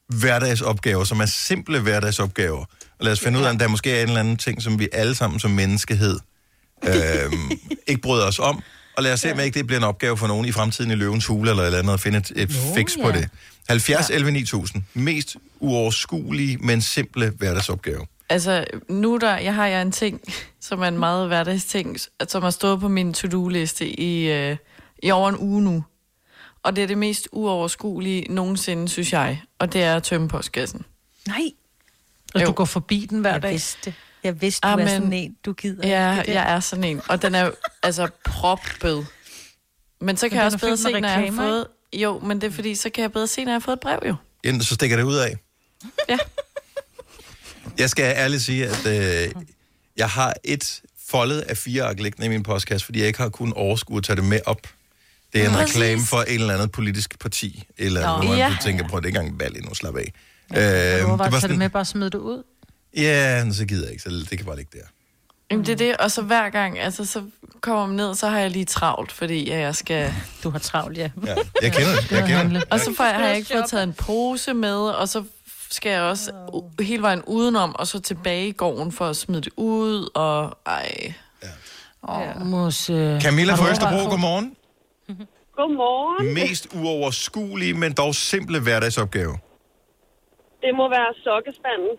S1: hverdagsopgaver, som er simple hverdagsopgaver. Og lad os finde ud af, om der måske er en eller anden ting, som vi alle sammen som menneskehed øhm, ikke bryder os om. Og lad os se, om ikke det bliver en opgave for nogen i fremtiden i løvens hule eller et eller andet, at finde et, et
S2: Nå,
S1: fix på
S2: ja.
S1: det. 70 11 9000. Mest uoverskuelige, men simple hverdagsopgave.
S4: Altså, nu der, jeg har jeg en ting, som er en meget hverdagsting, som har stået på min to-do-liste i, øh, i over en uge nu. Og det er det mest uoverskuelige nogensinde, synes jeg. Og det er at tømme postkassen.
S2: Nej.
S3: Og
S4: Jo.
S3: du går forbi den hver
S2: Jeg
S3: dag.
S2: vidste. Jeg vidste, du
S4: Amen.
S2: er sådan en, du gider.
S4: Ja,
S2: ikke det.
S4: jeg er sådan en. Og den er jo altså proppet. Men så kan
S3: den
S4: jeg
S3: er
S4: også bedre se, når jeg har fået... Jo, men det er fordi, så kan jeg bedre se, når jeg har fået et brev jo.
S1: Enten så stikker det ud af.
S4: Ja.
S1: Jeg skal ærligt sige, at øh, jeg har et foldet af fire ark liggende i min postkasse, fordi jeg ikke har kun overskue at tage det med op. Det er en
S4: Præcis.
S1: reklame for et eller andet politisk parti. Eller
S3: Nå.
S1: man
S4: Ja.
S1: tænker på, at det ikke engang valg endnu, slap af.
S3: Ja,
S1: Øh,
S3: du
S1: det
S3: var
S1: var
S3: bare tage det
S1: sådan,
S3: med, bare smide det ud.
S1: ja, så gider jeg ikke, så det kan bare ligge der.
S4: Jamen, det er det. Og så hver gang, altså, så kommer man ned, så har jeg lige travlt, fordi at jeg skal...
S2: Du har travlt, ja.
S1: Ja, jeg kender det, jeg kender det.
S4: Og så får jeg, har jeg ikke fået taget en pose med, og så skal jeg også hele vejen udenom, og så tilbage i gården for at smide det ud, og ej.
S3: Åh, ja. mos, øh,
S1: Camilla
S3: har
S1: fra Østerbro, godmorgen.
S14: Godmorgen.
S1: Mest uoverskuelige, men dog simple hverdagsopgave.
S14: Det må være sokkespanden.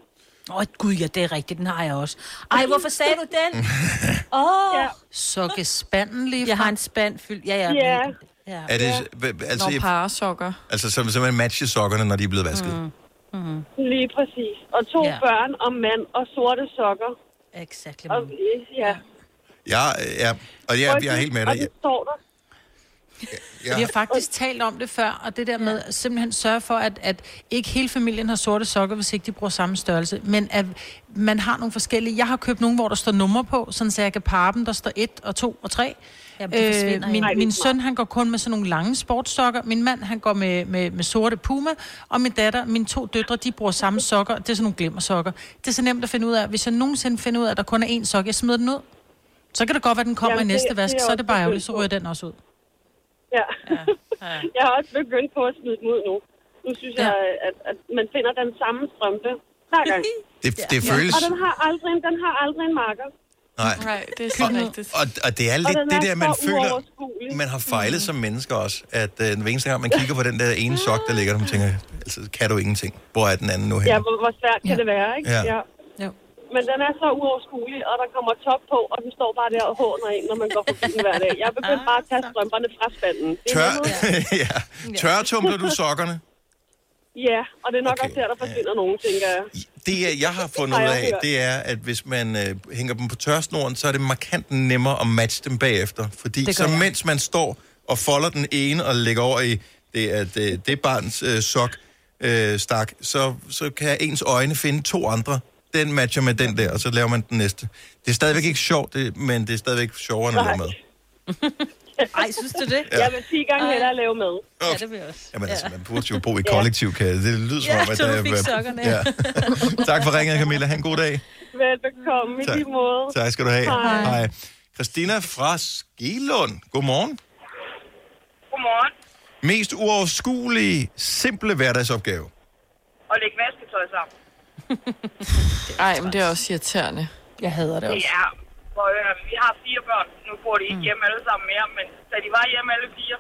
S2: Åh, oh, gud, ja, det er rigtigt. Den har jeg også. Ej, hvorfor sagde du den? Åh, oh.
S14: Ja.
S3: Sukke spanden lige
S2: jeg har en spand fyldt. Ja, ja.
S14: Ja.
S2: ja.
S1: Er det, hva- altså,
S4: Når
S1: jeg-
S4: parasokker.
S1: altså som simpelthen matche sokkerne, når de er blevet vasket? Mm.
S2: Mm.
S14: Lige præcis. Og to
S2: Ja.
S14: ja. børn og mand og sorte sokker.
S2: Exakt.
S14: Og, ja.
S1: Ja, ja, og ja, jeg er helt med
S14: Og
S1: dig.
S14: det står der.
S1: Ja.
S3: Vi har faktisk talt om det før, og det der med at simpelthen sørge for, at, at ikke hele familien har sorte sokker, hvis ikke de bruger samme størrelse, men at man har nogle forskellige. Jeg har købt nogle, hvor der står numre på, sådan så jeg kan parre dem. Der står 1 og 2 og 3.
S2: Jamen, det forsvinder
S3: min, min søn, han går kun med sådan nogle lange sportssokker. Min mand, han går med, med, med sorte Puma. Og min datter, mine to døtre, de bruger samme sokker. Det er sådan nogle glimmersokker. Det er så nemt at finde ud af. Hvis jeg nogensinde finder ud af, at der kun er én sok, jeg smider den ud. Så kan det godt være, at den kommer
S14: Jamen,
S3: i
S14: det-
S3: næste
S14: det
S3: vask. Så er det bare ærgerligt, så ryger den også ud.
S14: Ja. jeg har også begyndt på at smide dem ud nu. Nu synes ja. jeg, at, at man finder den samme strømpe hver gang.
S1: Det, det føles...
S14: Og den har aldrig, den har aldrig en marker.
S1: Nej.
S4: Nej, det er så rigtigt.
S1: Og, og det er lidt
S14: den
S1: det
S14: er
S1: der, man føler, man har fejlet som mennesker også. At øh, hver eneste gang, man kigger på den der ene sok, der ligger der, man tænker, altså, kan du ingenting? Hvor er den anden nu
S14: Ja,
S1: henne?
S14: hvor, hvor svært kan
S3: Ja.
S14: det være, ikke?
S1: Ja.
S14: ja. Men den er så uoverskuelig, og der kommer top på, og den står bare der og håner en, når man går forbi den hver dag. Jeg er begyndt bare at tage strømperne fra spanden. Det
S1: Tør, ja. Tørretumler du sokkerne?
S14: Ja, og det er nok okay. også her, der forsvinder nogen, tænker jeg.
S1: Det, er- jeg har fundet ud af, det er, at hvis man øh, hænger dem på tørsnoren, så er det markant nemmere at matche dem bagefter. Fordi
S3: Det
S1: så
S3: jeg.
S1: mens man står og folder den ene og lægger over i det, at, øh, det barns øh, sok øh, stak, så, så kan ens øjne finde to andre. Den matcher med den der, og så laver man den næste. Det er stadigvæk ikke sjovt, det, men det er stadigvæk sjovere, end at lave
S14: Nej.
S1: mad.
S2: Ej, synes du det?
S1: Ja.
S14: Jeg vil 10 gange hellere lave med.
S2: Ja, det vil jeg også.
S1: Jamen altså, man burde jo bo i kollektiv, kan det lyder som
S2: Ja,
S1: om, at
S2: så du fik sokkerne.
S1: Ja. tak for ringet, Camilla. Ha' en god dag.
S14: Velbekomme i
S1: Tak.
S14: lige måde.
S1: Tak skal du have.
S14: Hej.
S1: Hej. Christina fra Skelund. Godmorgen.
S15: Godmorgen.
S1: Mest uoverskuelige, simple hverdagsopgave.
S15: Og lægge vasketøj sammen.
S4: Ej, men det er også irriterende.
S3: Jeg hader det
S15: Det
S3: også.
S15: er... Hvor, øh, vi har fire børn. Nu bor de ikke hjemme alle sammen mere, men da de var hjemme alle fire...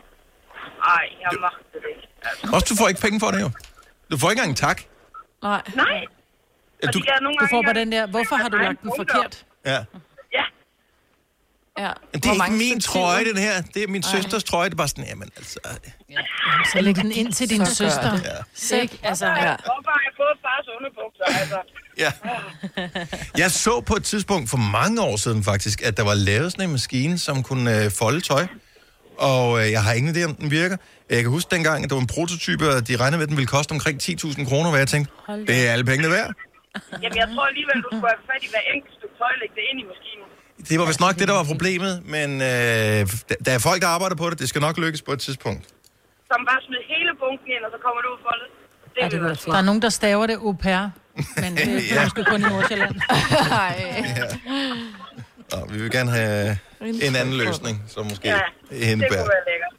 S15: Ej, jeg magtede det ikke. Altså.
S1: Også du får ikke penge for det jo. Du får ikke engang en tak.
S4: Nej.
S15: Nej.
S1: Ja,
S15: Og
S1: du,
S3: Du får bare den der, hvorfor har du lagt den forkert?
S1: ja.
S15: Ja.
S4: Ja.
S1: Det er ikke min trøje, den her. Det er min søsters trøje. Det er bare sådan, jamen altså...
S3: Så læg den ind til din
S4: Så
S3: søster.
S1: Ja.
S3: Ikke? Altså,
S15: Ja.
S3: ja.
S15: Hvorfor har jeg fået fars underbukser? Altså,
S1: Ja. Jeg så på et tidspunkt for mange år siden faktisk, at der var lavet sådan en maskine, som kunne øh, folde tøj. Og øh, jeg har ingen idé om den virker. Jeg kan huske dengang, at det var en prototype, og de regnede med, at den ville koste omkring 10.000 kroner, hvad jeg tænkte, det er alle pengene værd.
S15: jamen, jeg tror alligevel, du skulle have fat i hver enkelt stykke tøj, lægge det ind i maskinen.
S1: Det var vist nok det, der var problemet, men øh, der- er folk, der arbejder på det. Det skal nok lykkes på et tidspunkt.
S15: Som bare smid hele bunken ind, og så kommer du ud for det. Det,
S3: Ja,
S15: ja,
S3: det
S15: vil
S3: der er nogen, der staver det au pair, men det er
S1: Ja.
S3: måske kun i Nordsjælland.
S4: Nej.
S1: Nå, vi vil gerne have en anden løsning, som måske
S15: Ja,
S1: ja, indebærer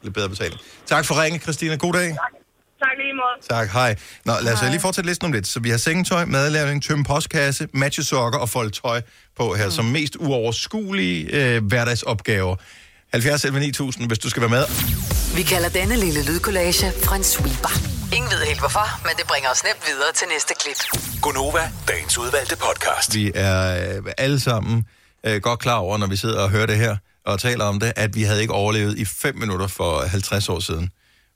S1: lidt bedre betaling. Tak for ringen, Christina. God dag.
S15: Tak lige måde.
S1: Tak, hej. Nå, lad os lige fortsætte listen om lidt. Så vi har sengetøj, madlavning, tømme postkasse, matchesokker og folde tøj på her, mm. som mest uoverskuelige øh, hverdagsopgaver. 70 11 9000, hvis du skal være med.
S5: Vi kalder denne lille lydkollage en sweeper. Ingen ved helt hvorfor, men det bringer os nemt videre til næste klip.
S13: Gonova, dagens udvalgte podcast.
S1: Vi er øh, alle sammen øh, godt klar over, når vi sidder og hører det her og taler om det, at vi havde ikke overlevet i 5 minutter for 50 år siden,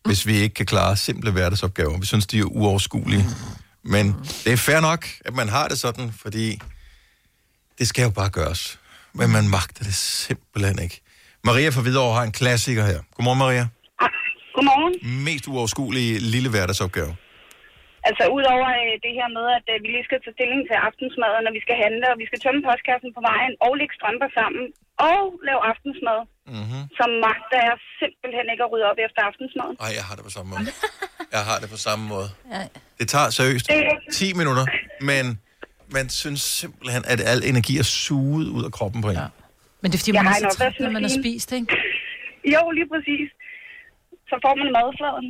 S1: hvis vi ikke kan klare simple hverdagsopgaver. Vi synes, de er uoverskuelige. Men det er fair nok, at man har det sådan, fordi det skal jo bare gøres. Men man magter det simpelthen ikke. Maria fra Hvidovre har en klassiker her. Godmorgen, Maria.
S16: Godmorgen.
S1: Mest uoverskuelige lille hverdagsopgave.
S16: Altså udover øh, det her med, at øh, vi lige skal tage stilling til aftensmaden, når vi skal handle, og vi skal tømme postkassen på vejen, og lægge strømper sammen, og lave aftensmad,
S1: Mm-hmm.
S16: så magter jeg simpelthen ikke at rydde op efter aftensmaden.
S1: Ej, jeg har det på samme måde. Jeg har det på samme måde. Det tager seriøst 10 minutter, men man synes simpelthen, at al energi er suget ud af kroppen på en. Ja.
S3: Men det er fordi,
S16: Jeg
S3: man
S16: har
S3: er
S16: en
S3: så træt, når man har spist, ikke?
S16: Jo, lige præcis. Så får man madfladen.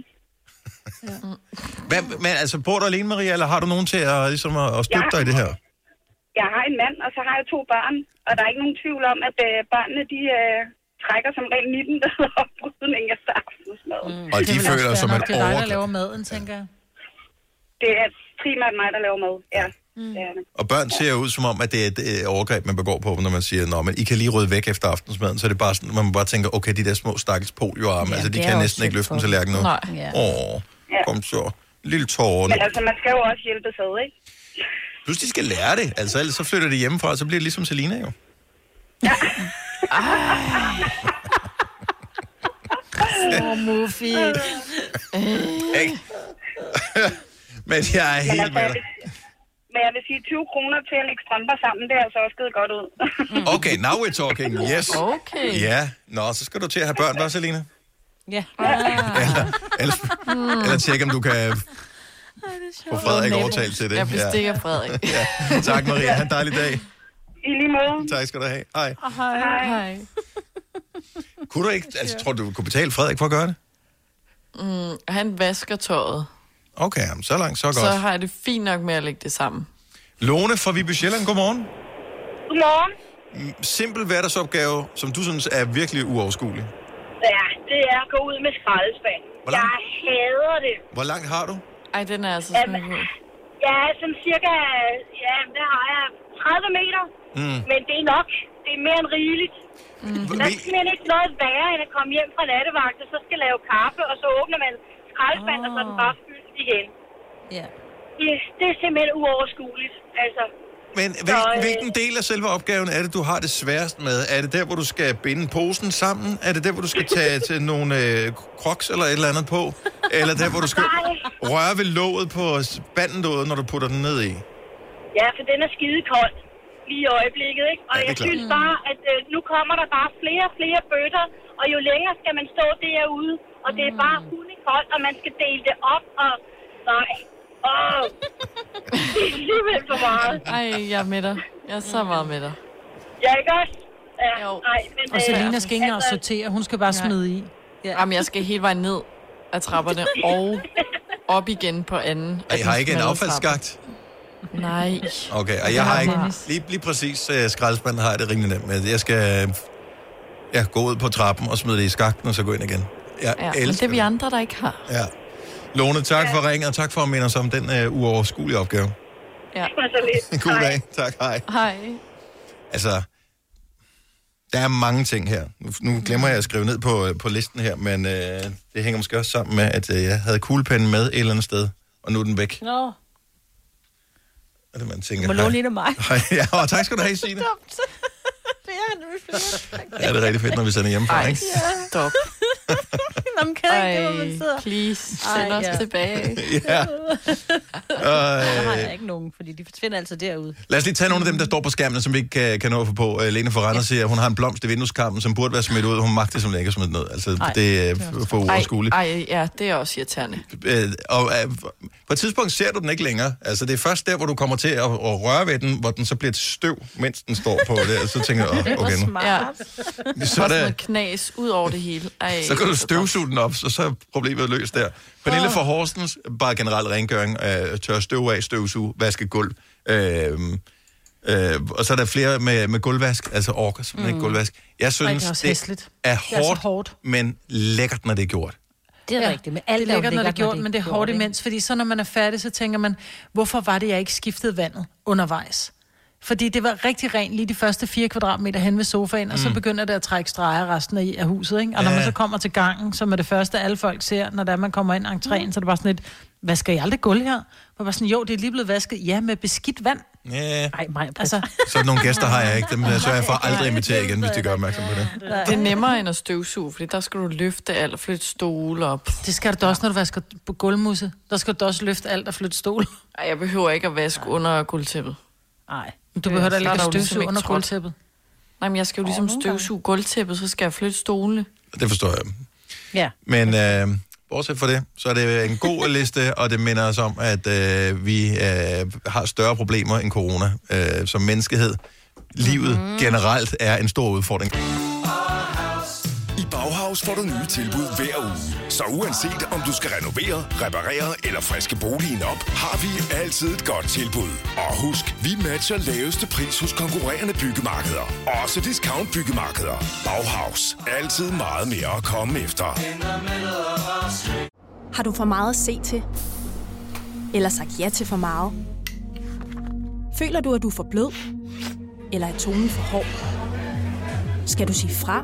S1: Hvad, men altså, bor du alene, Maria, eller har du nogen til at, ligesom, at, at støtte
S16: Ja.
S1: dig i det her?
S16: Jeg har en mand, og så har jeg to børn, og der er ikke nogen tvivl om, at øh, børnene, de øh, trækker som regel 19 der oprydning efter aftensmad. aftensmaden.
S1: Mm. Og de
S3: det er
S1: føler
S3: også
S1: som et
S3: nok. Det er dig, der
S1: overgreb.
S3: laver maden, tænker jeg.
S16: Det er primært mig, der laver mad, ja. Mm.
S1: Og børn ser ud som om, at det er et øh, overgreb, man begår på, dem, når man siger, Nå, men I kan lige rydde væk efter aftensmaden. Så er det bare sådan, man bare tænker, okay, de der små stakkels polioarme,
S16: Ja,
S1: altså de kan næsten ikke løfte en
S16: dem.
S1: tallerken nu.
S16: Ja.
S1: Åh,
S16: Ja.
S1: kom så. Lille tårne.
S16: Men altså, man skal jo også hjælpe sad, ikke?
S1: Plus, de skal lære det. Altså, ellers så flytter de hjemmefra, og så bliver det ligesom Selina jo.
S3: Åh, oh, Muffy.
S1: Men jeg er helt
S16: altså,
S1: med dig.
S16: Men jeg vil sige, 20 kroner til at lægge strømper sammen, det er altså også givet godt ud.
S1: Okay, now we're talking. Yes.
S16: Okay.
S1: Ja, nå, så skal du til at have børn, hvad, Selina?
S2: Ja.
S1: Eller, ellers, eller tjekke, om du kan få Frederik overtalt til det.
S4: Jeg bestikker Frederik.
S1: ja. Tak, Maria. Ha' en dejlig dag.
S16: I lige måde.
S1: Tak skal du have. Hej.
S4: Hej. Hej.
S1: Kunne du ikke, altså, tror du, du kunne betale Frederik for at gøre det?
S4: Mm, han vasker tøjet.
S1: Okay, så langt, så godt.
S4: Så har jeg det fint nok med at lægge det sammen.
S1: Lone fra Viby Sjælland, godmorgen.
S16: Godmorgen.
S1: Mm, Simpel hverdagsopgave, som du synes er virkelig uoverskuelig.
S16: Ja, det er at gå ud med skraldespand. Jeg hader det.
S1: Hvor langt har du?
S4: Ej, den er altså sådan ud.
S16: Ja, sådan cirka, ja, der har jeg 30 meter.
S1: Mm.
S16: Men det er nok. Det er mere end rigeligt. Mm. Der er simpelthen ikke noget værre, end at komme hjem fra nattevagt, og så skal lave kaffe, og så åbner man skraldespand, oh. og så er den bare igen.
S2: Ja.
S16: Det, det er simpelthen uoverskueligt. Altså,
S1: Men
S16: Så,
S1: hvilken,
S16: øh,
S1: hvilken del af selve opgaven er det, du har det sværest med? Er det der, hvor du skal binde posen sammen? Er det der, hvor du skal tage til nogle øh, crocs eller et eller andet på? Eller der, hvor du skal røre ved låget på spandendådet, når du putter den ned i?
S16: ja, for den er skide kold lige i øjeblikket, ikke? Og
S1: Ja,
S16: jeg
S1: klart.
S16: synes bare, at øh, nu kommer der bare flere og flere bøtter, og jo længere skal man stå derude, og det er bare hundekoldt, og man skal dele det op, og nej. Åh, det er simpelthen for meget.
S4: Ej, jeg er med dig. Jeg er så meget med dig.
S16: Ja, ikke også? Ja, nej, men...
S3: Og
S16: øh,
S3: Selina skal ikke engang
S16: altså,
S3: sortere, hun skal bare smide i.
S4: Ja. Jamen, jeg skal hele vejen ned ad trapperne og op igen på anden.
S1: Og I har ikke en affaldsskagt?
S4: Nej.
S1: Okay, og jeg
S4: har
S1: har ikke...
S4: Dennis.
S1: Lige, lige præcis uh, skraldespanden har jeg det rimelig nemt med. Jeg skal ja, gå ud på trappen og smide det i skakten, og så gå ind igen. Jeg
S4: Ja, men det
S1: elsker
S4: er vi andre, der ikke har.
S1: Ja. Lone, tak for ringen, og tak for at minde os om den uh, uoverskuelige opgave.
S4: Ja.
S1: God dag. Tak, hej.
S4: Hej.
S1: Altså, der er mange ting her. Nu, nu glemmer jeg at skrive ned på, øh, på listen her, men øh, det hænger måske også sammen med, at øh, jeg havde kuglepennen med et eller andet sted, og nu er den væk.
S2: Nå,
S1: Og det man tænker,
S2: må
S1: hej.
S2: låne en af mig.
S1: Hej, ja, og tak skal du have, Signe.
S2: det er han
S1: Ja, det er rigtig fedt, når vi sender hjemmefra,
S4: Ej,
S1: ikke?
S4: stop.
S2: Nå, men kan ikke det, hvor man sidder?
S4: please,
S2: Ej,
S4: send os
S2: ja.
S4: tilbage.
S1: Ja.
S2: Der har
S1: Øh,
S2: jeg ikke nogen, fordi de forsvinder altså derude.
S1: Lad os lige tage nogle af dem, der står på skærmen, som vi ikke kan, kan nå at få på. Uh, Lene Forrender siger, at hun har en blomst i vindueskarmen, som burde være smidt ud. Hun magter at smide den ud. Altså,
S4: Ej,
S1: det er uh, for uoverskueligt.
S4: Ej, ej, ja, det er også irriterende.
S1: Øh, og øh, på et tidspunkt ser du den ikke længere. Altså, det er først der, hvor du kommer til at, at røre ved den, hvor den så bliver et støv, mens den står på det. Og så tænker jeg,
S4: var
S1: okay nu.
S4: smart. Ja.
S1: Så er
S4: er
S1: det-
S4: det... knas ud over det hele. Ej,
S1: Så kan du støvsuge den op, så, så er problemet løst der. Pernille fra Horsens, bare generelt rengøring, øh, tør støv af, støvsuge, vaske gulv. Øh, øh, og så er der flere med, med gulvvask, altså orker simpelthen mm. ikke gulvvask. Jeg synes,
S3: Ej, det er hæsligt.
S1: er
S3: Det er
S1: hårdt,
S3: hårdt.
S1: men lækkert, når det er gjort.
S2: Det er
S3: Ja,
S2: rigtigt, men alt
S3: det
S2: er
S3: er lækkert, når det er gjort,
S2: det
S3: men det er hårdt imens, fordi så når man er færdig, så tænker man, hvorfor var det, jeg ikke skiftede vandet undervejs? Fordi det var rigtig rent lige de første fire kvadratmeter hen ved sofaen, og så
S1: Mm.
S3: begynder det at trække streger resten af, af huset, ikke? Og når man så kommer til gangen, som er det første, alle folk ser, når der man kommer ind i entréen, så er det bare sådan et, hvad skal I aldrig gulv her? Og bare sådan, jo, det er lige blevet vasket, ja, med beskidt vand.
S1: Ja.
S2: Ej, mig,
S3: altså,
S1: Sådan nogle gæster har jeg ikke. Dem sørger jeg for aldrig invitere igen, hvis de gør opmærksom på det.
S4: Det er nemmere end at støvsuge, fordi der skal du løfte alt og flytte stole op.
S3: Det skal du da også, når du vasker på gulvmusse. Der skal du da også løfte alt og flytte stol.
S4: Ej, jeg behøver ikke at vaske under gulvtæppet.
S2: Nej.
S3: Du behøver da
S4: Så
S3: ikke at
S4: ligesom
S3: støvsuge
S4: ikke
S3: under gulvtæppet.
S4: Nej, men jeg skal jo ligesom støvsuge gulvtæppet, så skal jeg flytte stolene.
S1: Det forstår jeg.
S2: Ja.
S1: Men øh, bortset fra det, så er det en god liste, og det minder os om, at øh, vi øh, har større problemer end corona øh, som menneskehed. Livet
S3: Mhm.
S1: generelt er en stor udfordring.
S17: Bauhaus får du nye tilbud hver uge. Så uanset om du skal renovere, reparere eller friske boligen op, har vi altid et godt tilbud. Og husk, vi matcher laveste pris hos konkurrerende byggemarkeder. Også discount byggemarkeder. Bauhaus. Altid meget mere at komme efter.
S18: Har du for meget at se til? Eller sagt ja til for meget? Føler du, at du er for blød? Eller er tonen for hård? Skal du sige fra?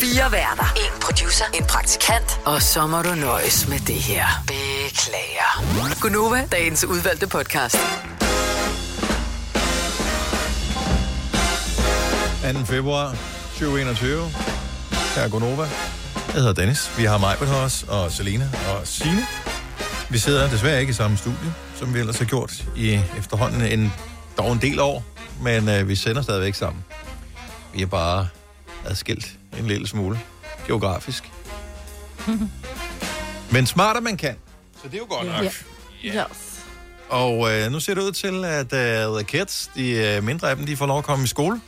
S5: Fire værter. En producer. En praktikant. Og så må du nøjes med det her. Beklager. Gunova, dagens udvalgte podcast.
S1: 2. februar 2021. Her er Gonova. Jeg hedder Dennis. Vi har mig med os, og Selina og Sine. Vi sidder desværre ikke i samme studie, som vi ellers har gjort i efterhånden en, dog en del år, men øh, vi sender stadigvæk sammen. Vi er bare adskilt en lille smule geografisk. Men smartere man kan, så det er jo godt nok.
S4: Ja. Yes.
S1: Og øh, nu ser det ud til, at øh, The Kids, de øh, mindre af dem, de får lov at komme i skole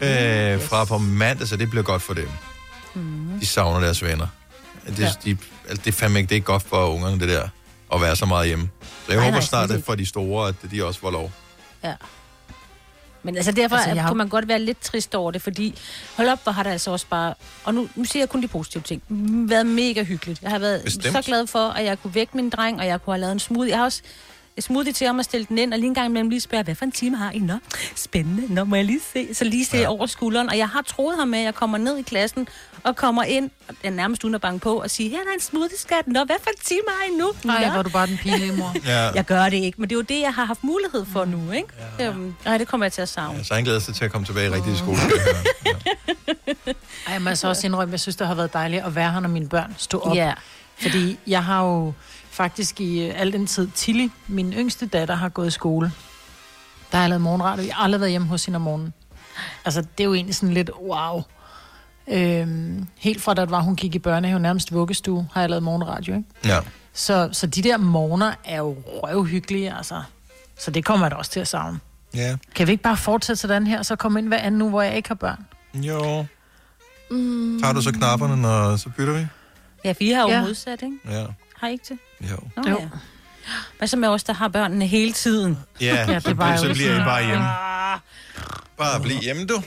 S1: øh, yes. fra på mandag, så det bliver godt for dem.
S2: Mm.
S1: De savner deres venner. Det,
S2: Ja.
S1: de, altså, det er fandme ikke, det er ikke godt for ungerne, det der, at være så meget hjemme. Så jeg
S2: Nej,
S1: håber
S2: nej,
S1: snart, at for de store, at de også får lov.
S2: Ja. Men altså derfor
S3: Altså, jeg har-
S2: kunne man godt være lidt trist over det, fordi hold op, hvor har det altså også bare, og nu, nu siger jeg kun de positive ting, mm, været mega hyggeligt. Jeg har været
S1: Bestemt.
S2: Så glad for, at jeg kunne vække min dreng, og jeg kunne have lavet en smoothie. Jeg har også smoothie til ham og stille den ind, og lige en gang imellem lige spørge, hvad for en time har I? Nå, spændende, nå må jeg lige se. Så lige se ja. over skulderen, og jeg har troet ham med, at jeg kommer ned i klassen og kommer ind, og jeg er nærmest uden at banke på, og sige, her er en smoothie, skat. Nå, hvad for en time har I nu?
S3: Nej, er du bare den pinlige mor.
S1: Ja.
S2: Jeg gør det ikke, men det er jo det, jeg har haft mulighed for nu, ikke? Ja. Øhm, ej, det kommer jeg til at savne.
S1: Ja, så han glæder sig til at komme tilbage rigtig i skole. skal jeg høre.
S3: Ej, jeg må altså også indrømme, jeg synes, det har været dejligt at være her, når mine børn stod op.
S2: Ja.
S3: Fordi jeg har jo faktisk i øh, al den tid, Tilly, min yngste datter, har gået i skole. Der har jeg lavet morgenradio. Jeg har aldrig været hjemme hos hende om morgenen. Altså, det er jo egentlig sådan lidt wow. Øhm, helt fra da det var, hun gik i børnehave, nærmest vuggestue, har jeg lavet morgenradio, ikke?
S1: Ja.
S3: Så, så de der morgener er jo røvhyggelige, altså. Så det kommer jeg da også til at savne.
S1: Ja.
S3: Kan vi ikke bare fortsætte sådan her, og så komme ind hver anden uge, hvor jeg ikke har børn?
S1: Jo.
S2: Mm.
S1: Tager du så knapperne, når så bytter vi?
S2: Ja, for I har jo
S3: ja.
S2: modsat, ikke?
S1: Ja.
S2: Har I ikke det?
S1: Jo.
S3: Jo.
S2: ja. Hvad så med os, der har børnene hele tiden?
S1: Ja,
S3: Ja, det
S1: så,
S3: var
S1: så bliver I bare hjemme. Bare bliv hjemme, du.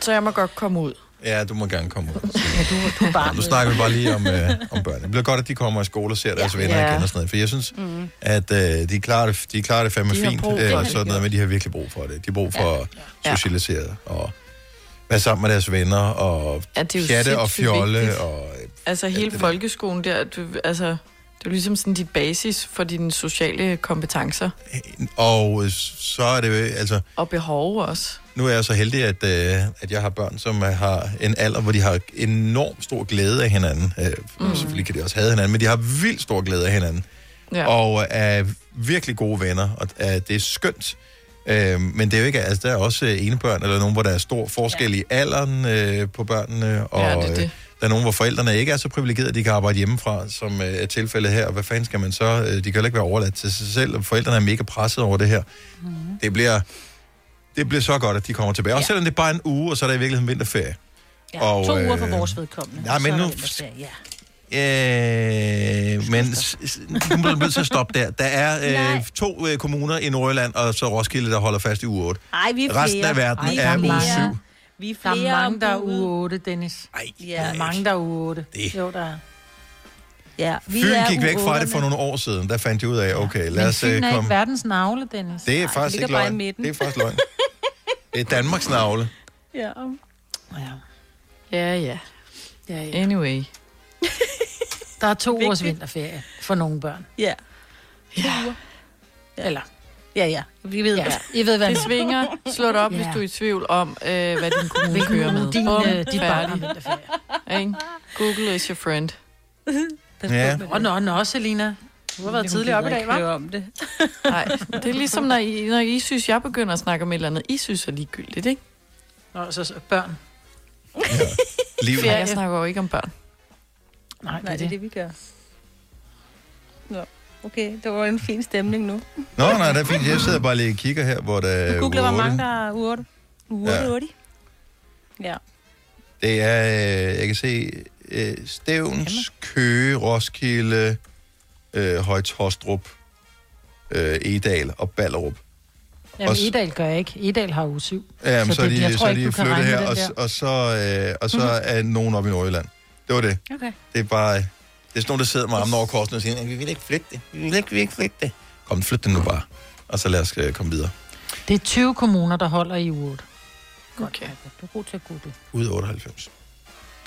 S4: Så jeg må godt komme ud.
S1: Ja, du må gerne komme ud.
S2: Ja, du, du er bare
S1: Nu snakker vi bare lige om, øh, om børn. Det bliver godt, at de kommer i skole og ser deres ja. venner
S4: Ja.
S1: igen og sådan noget. For jeg synes, mm. At øh, de, klarer det, de klarer det fandme
S4: De
S1: fint.
S4: brug
S1: Øh, og
S4: det.
S1: sådan noget, men de har virkelig brug for det. De har brug for ja. at
S4: Ja.
S1: socialisere og være sammen med deres venner og
S4: Ja, det er jo
S1: pjatte og fjolle.
S4: vigtigt.
S1: Og,
S4: Altså hele folkeskolen der, du, altså, det er ligesom sådan dit basis for dine sociale kompetencer
S1: og øh, så er det altså,
S4: og behov også.
S1: nu er jeg så heldig, at, øh, at jeg har børn, som øh, har en alder, hvor de har enormt stor glæde af hinanden. Øh, mm. Selvfølgelig kan de også have hinanden, men de har vildt stor glæde af hinanden.
S4: Ja.
S1: og er virkelig gode venner, og øh, det er skønt. Øh, men det er jo ikke, altså der er også øh, enebørn, eller nogen, hvor der er stor forskel i alderen øh, på børnene, og
S4: Ja, det er det.
S1: Øh, der er nogen, hvor forældrene ikke er så privilegerede, at de kan arbejde hjemmefra, som øh, er tilfældet her. Og hvad fanden skal man så? Øh, de kan heller ikke være overladt til sig selv, og forældrene er mega presset over det her. Mm. Det bliver... Det bliver så godt, at de kommer tilbage. Også
S2: Ja.
S1: selvom det er bare en uge, og så er der i virkeligheden vinterferie.
S2: Ja,
S1: Og,
S2: to uger for
S1: øh,
S2: vores vedkommende.
S1: nej, men
S2: så
S1: nu-
S2: Ja.
S1: Øh, men du bliver nødt til at stoppe der. Der er øh, to øh, kommuner i Nordjylland, og så Roskilde, der holder fast i uge 8.
S2: Ej, vi er flere.
S1: Resten af verden
S2: Ej,
S1: er uge
S2: flere.
S1: 7.
S2: Vi er
S3: Der
S2: flere
S3: er mange, der er uge
S2: ugen.
S3: 8, Dennis.
S1: Ej,
S2: Ja.
S3: Der er mange, der er uge 8.
S1: Det.
S3: Jo, der er.
S2: Ja, vi
S1: Fyn
S2: er
S1: gik væk fra det for nogle år siden. Der fandt de ud af, okay, lad
S3: Men
S1: os
S3: Fyn
S1: øh,
S3: er ikke
S1: komme...
S3: verdens navle, Dennis.
S1: Det er
S2: Nej,
S1: faktisk ikke
S2: ligger bare i
S1: løgn.
S2: midten.
S1: Det er faktisk løgn. Det er Danmarks navle.
S2: Ja.
S4: Ja, ja.
S3: Ja, ja.
S4: Anyway.
S3: Der er to
S2: Vigtigt.
S3: ugers vinterferie for nogle børn.
S2: Ja.
S4: Ja.
S3: Eller,
S2: Ja, ja. Vi ved
S3: ja,
S2: ja.
S3: I ved, hvad
S4: Det svinger. Slå det op,
S3: Ja.
S4: hvis du er i tvivl om, øh, hvad din kommune
S3: Hvilken
S4: kører med.
S3: din,
S4: Bum,
S3: øh, dit barn har?
S4: Google is your friend.
S1: Ja.
S3: Og nå, nå, Selina. Du har været tidligere op i dag, hva'?
S2: om det.
S4: Nej, det er ligesom, når I, når I synes, jeg begynder at snakke om et eller andet, I synes er ligegyldigt, ikke?
S3: Nå, så, så børn.
S1: Liv.
S4: Ja, jeg snakker jo ikke om børn.
S3: Nej,
S2: Nej, det er det, vi gør. Nå, okay. Det var en fin stemning nu.
S1: Nå, nej, det er fint. Jeg sidder bare lige og kigger her, hvor der er
S2: Du googler, hvor mange der er 8. Uge
S1: Ja.
S2: 8. Ja.
S1: Det er, øh, jeg kan se, øh, Stævns, Køge, Roskilde, øh, Højtostrup, øh, Edal og Ballerup.
S3: Jamen,
S1: Og
S3: Edal gør jeg ikke. Edal har uge syv.
S1: Ja, så, så,
S3: det-
S1: de,
S3: jeg
S1: så
S3: tror
S1: er
S3: ikke,
S1: de flyttet her, og, og så, øh, og så er nogen oppe i Nordjylland. Det var det.
S2: Okay.
S1: Det er bare, det er sådan nogen, der sidder med armen over korsen og siger, vi vil ikke flytte det, vi vil ikke, vi vil ikke flytte det. Kom, flyt det nu bare, og så lad os øh, komme videre.
S3: Det er 20 kommuner, der holder i uge 8.
S2: Okay. Du er god til at google.
S1: Ud af 98.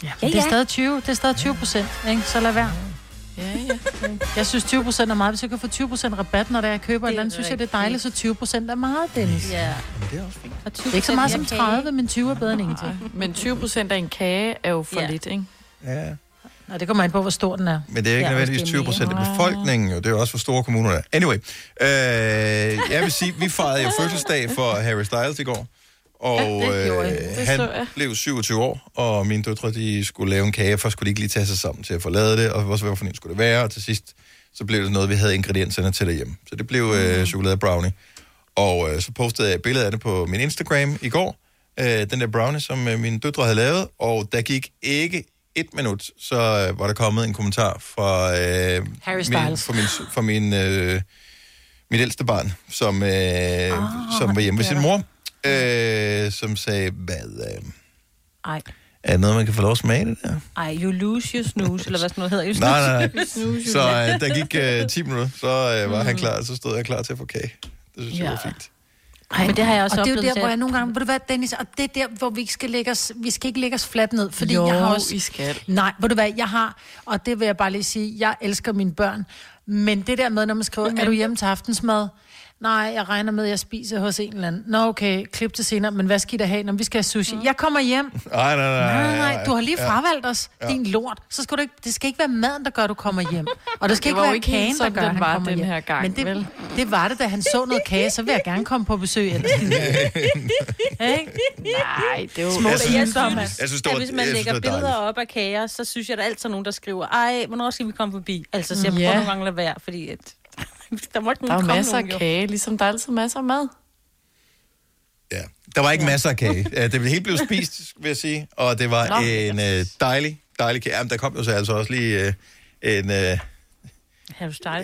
S3: Ja,
S2: Ja,
S3: men det er
S2: ja.
S3: stadig 20, det er stadig 20 procent, ikke? Så lad være.
S4: Ja, ja.
S3: Jeg synes 20 procent er meget. Hvis jeg kan få 20 procent rabat, når det er, jeg køber et eller
S2: er
S3: andet, synes jeg, det er dejligt, så 20 procent er meget, Dennis.
S2: Ja.
S1: Det er også fint.
S2: Og 20
S3: Det er ikke så meget som
S2: jeg kan
S3: 30, men 20 er bedre end ingenting.
S4: Men 20 procent af en kage er jo for
S2: Ja.
S4: lidt, ikke?
S1: Ja.
S3: Nå, det kommer an på, hvor stor den er.
S1: Men det er ikke
S3: Ja,
S1: nødvendigvis
S3: det
S1: 20
S3: er
S1: procent af befolkningen, jo. Det er jo også, hvor store kommunerne er. Anyway, øh, jeg vil sige, vi fejrede jo fødselsdag for Harry Styles i går. Og
S4: Ja, det
S1: øh, han blev 27 år, og mine døtre, de skulle lave en kage. Først skulle de ikke lige tage sig sammen til at lavet det, og også hvad for en skulle det være, og til sidst, så blev det noget, vi havde ingredienserne til derhjemme. Så det blev øh, chokolade brownie. Og øh, så postede jeg et billede af det på min Instagram i går, øh, den der brownie, som øh, mine døtre havde lavet, og der gik ikke et minut, så øh, var der kommet en kommentar fra, øh,
S3: Harry
S1: min,
S3: Styles.
S1: fra, min, fra min, øh, mit ældste barn, som, øh, oh, som var hjemme ved sin mor, øh, som sagde, hvad, øh,
S2: Ej.
S1: er det noget, man kan få lov at smage det der?
S2: Ej, you lose your snooze, eller hvad sådan noget hedder. You
S1: Nej, nej, nej. Så øh, der gik øh, 10 minutter, så øh, var han klar, så stod jeg klar til at få kage. Det synes jeg
S3: Ja.
S1: var fint.
S3: Ej,
S2: Men det har jeg også
S3: og det er jo
S2: oplevet
S3: der, hvor jeg nogle gange, ved du hvad, Dennis, og det er der, hvor vi ikke skal lægge os, vi skal ikke lægge os fladt ned, fordi
S4: Jo,
S3: jeg har også...
S4: I skal.
S3: Nej, ved du hvad, jeg har, og det vil jeg bare lige sige, jeg elsker mine børn, men det der med, når man skriver, er du hjemme til aftensmad? Nej, jeg regner med, at jeg spiser hos en eller anden. Nå, okay, klip til senere, men hvad skal I da have, når vi skal have sushi? Jeg kommer hjem.
S1: Nej, nej, nej.
S3: Nej, nej, du har lige fravalgt os,
S1: Ja.
S3: din lort. Så skal du ikke, det skal ikke være maden, der gør, at du kommer hjem. Og det skal
S4: Det
S3: ikke
S4: var
S3: være
S4: ikke
S3: kagen, der gør,
S4: den
S3: at han
S4: var
S3: kommer
S4: den
S3: hjem.
S4: her gang,
S3: Men det,
S4: vel?
S3: det var det, da han så noget kage, så vil jeg gerne komme på besøg. Ellers.
S4: Nej, det er jo...
S3: Små
S1: Jeg synes-. Jeg synes, det
S2: at
S1: var,
S2: hvis man
S1: synes,
S2: lægger
S1: var
S2: billeder op af kager, så synes jeg, der er altid nogen, der skriver, ej, hvornår skal vi komme forbi? Altså, så jeg
S4: Ja.
S2: prøver nogle gange at lade være, fordi at, der må ikke
S4: Der er masser af
S2: nogen, jo.
S4: kage, ligesom der er altid masser af mad.
S1: Ja. Der var ikke ja. masser af kage. Det blev spist, vil jeg sige. Og det var
S4: Nå.
S1: en øh, dejlig, dejlig kage. Jamen, der kom jo så altså også lige øh, en, øh,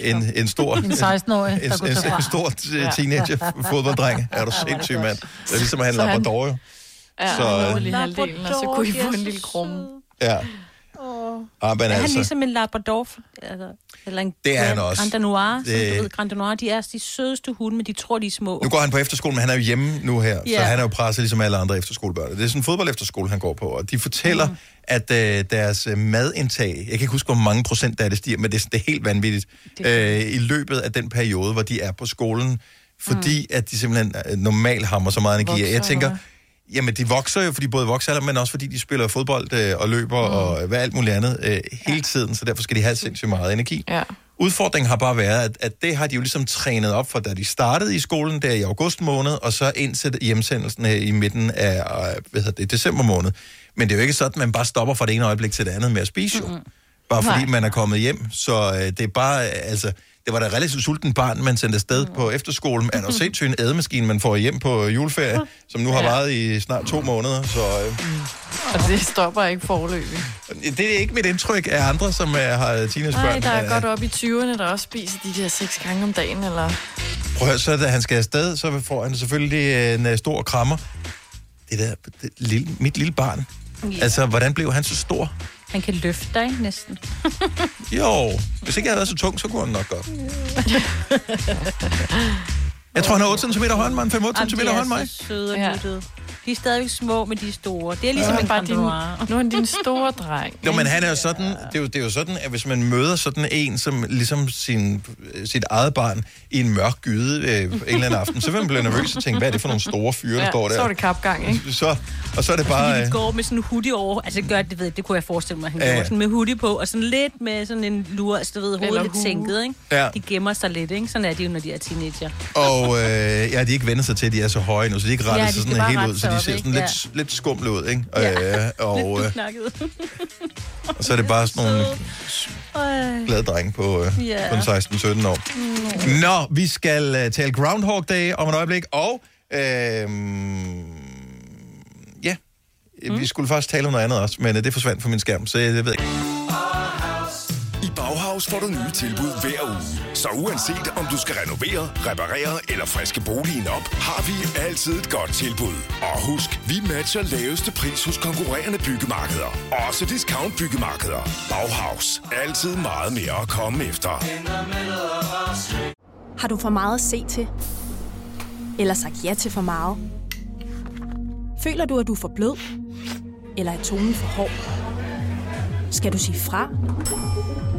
S1: en, en stor...
S3: En 16-årig,
S1: en,
S3: der kunne
S1: en,
S3: fra.
S1: en stor øh, teenager fodbolddreng. Er du sindssyg, mand? Det er ligesom at have en
S4: Så han-
S1: labrador, jo.
S4: Ja,
S1: Så,
S4: så,
S1: øh,
S4: han lige halvdelen, og så kunne I få en lille krumme.
S1: Ja. Ah, men
S2: Er han
S1: altså,
S2: ligesom en Labrador? Altså, eller en
S1: Det er han også.
S2: Grand som
S1: Det-
S2: du ved, Grand Danois, de er de sødeste hunde, men de tror, de er små.
S1: nu går han på efterskole, men han er jo hjemme nu her, så
S2: Ja.
S1: han er jo presset ligesom alle andre efterskolebørn. Det er sådan en fodbold-efterskole, han går på, og de fortæller, mm. at øh, deres øh, madindtag, jeg kan ikke huske, hvor mange procent der er det stiger, men det er, det er helt vanvittigt, øh, i løbet af den periode, hvor de er på skolen, fordi mm. at de simpelthen øh, normalt hammer så meget energi.
S4: Vokser,
S1: jeg tænker,
S4: eller
S1: Jamen, de vokser jo, fordi både vokser, men også fordi de spiller fodbold øh, og løber mm. og hvad alt muligt andet øh, hele tiden, så derfor skal de have sindssygt meget energi.
S4: Ja.
S1: Udfordringen har bare været, at, at det har de jo ligesom trænet op for, da de startede i skolen der i august måned, og så indtil hjemsendelsen her i midten af øh, hvad hedder det, december måned. Men det er jo ikke sådan, at man bare stopper fra det ene øjeblik til det andet med at spise jo. Bare fordi
S4: Nej.
S1: man er kommet hjem. Så øh, det er bare, øh, altså, det var da relativt sulten barn, man sendte afsted på efterskolen. Er der sindssygt en ædemaskine, man får hjem på juleferie, som nu har
S4: Ja.
S1: varet i snart to måneder. Så øh,
S4: Og det stopper ikke forløbig.
S1: det er ikke mit indtryk af andre, som øh, har teenagebørn.
S4: Nej, der er
S1: Øh,
S4: godt op i 20'erne, der også spiser de der seks gange om dagen, eller...
S1: Prøv at høre, så da han skal afsted, så får han selvfølgelig en uh, stor krammer. Det der, det lille, mit lille barn.
S2: Ja.
S1: Altså, hvordan blev han så stor?
S2: Han kan løfte dig næsten.
S1: Jo, hvis ikke jeg havde været så tung, så kunne han nok godt. Jeg tror, han er 8 cm højere end mig, 5-8
S2: Jamen,
S1: cm højere
S2: er
S1: end mig.
S2: så søde og
S4: Ja.
S2: De er stadigvæk små, men de er store. Det er ligesom
S4: Ja.
S2: en
S4: Bare din-. Nu er han din store dreng.
S1: Jo, men han er jo sådan, det er jo, det er jo sådan, at hvis man møder sådan en, som ligesom sin, sit eget barn i en mørk gyde øh, en eller anden aften, så vil man blive nervøs og tænke, hvad er det for nogle store fyre, der
S4: Ja,
S1: står der?
S4: så er det kapgang, ikke?
S1: Så, og så er det bare...
S2: Fordi
S1: Øh,
S2: de går med sådan en hoodie over. Altså, det gør det, ved det kunne jeg forestille mig, han
S1: Ja.
S2: ja. sådan med hoodie på, og sådan lidt med sådan en lur, altså du ved, hovedet lidt sænket, ikke?
S1: Ja.
S2: De gemmer sig lidt, ikke? Sådan er de jo, når de er teenager.
S1: og øh, ja, de er ikke vendt sig til, at de er så høje nu, så de er ikke rettet
S2: Ja, de
S1: sig sådan helt ud, så
S2: sig
S1: de ser
S2: ikke?
S1: sådan
S2: Ja.
S1: lidt, lidt skumle ud, ikke?
S2: Ja.
S1: Øh, og, øh,
S2: Knakket.
S1: og så er det bare sådan nogle
S2: Ej.
S1: glade drenge på, øh,
S2: Ja.
S1: på 16-17 år. Nå, vi skal uh, tale Groundhog Day om et øjeblik, og øh, ja, mm. vi skulle faktisk tale om noget andet også, men uh, det forsvandt fra min skærm, så jeg, jeg ved ikke.
S17: I Bauhaus får du nye tilbud hver uge. Så uanset om du skal renovere, reparere eller friske boligen op, har vi altid et godt tilbud. Og husk, vi matcher laveste pris hos konkurrerende byggemarkeder. Også discount byggemarkeder. Bauhaus. Altid meget mere at komme efter.
S18: Har du for meget at se til? Eller sagt ja til for meget? Føler du, at du er for blød? Eller er tonen for hård? Skal du sige fra?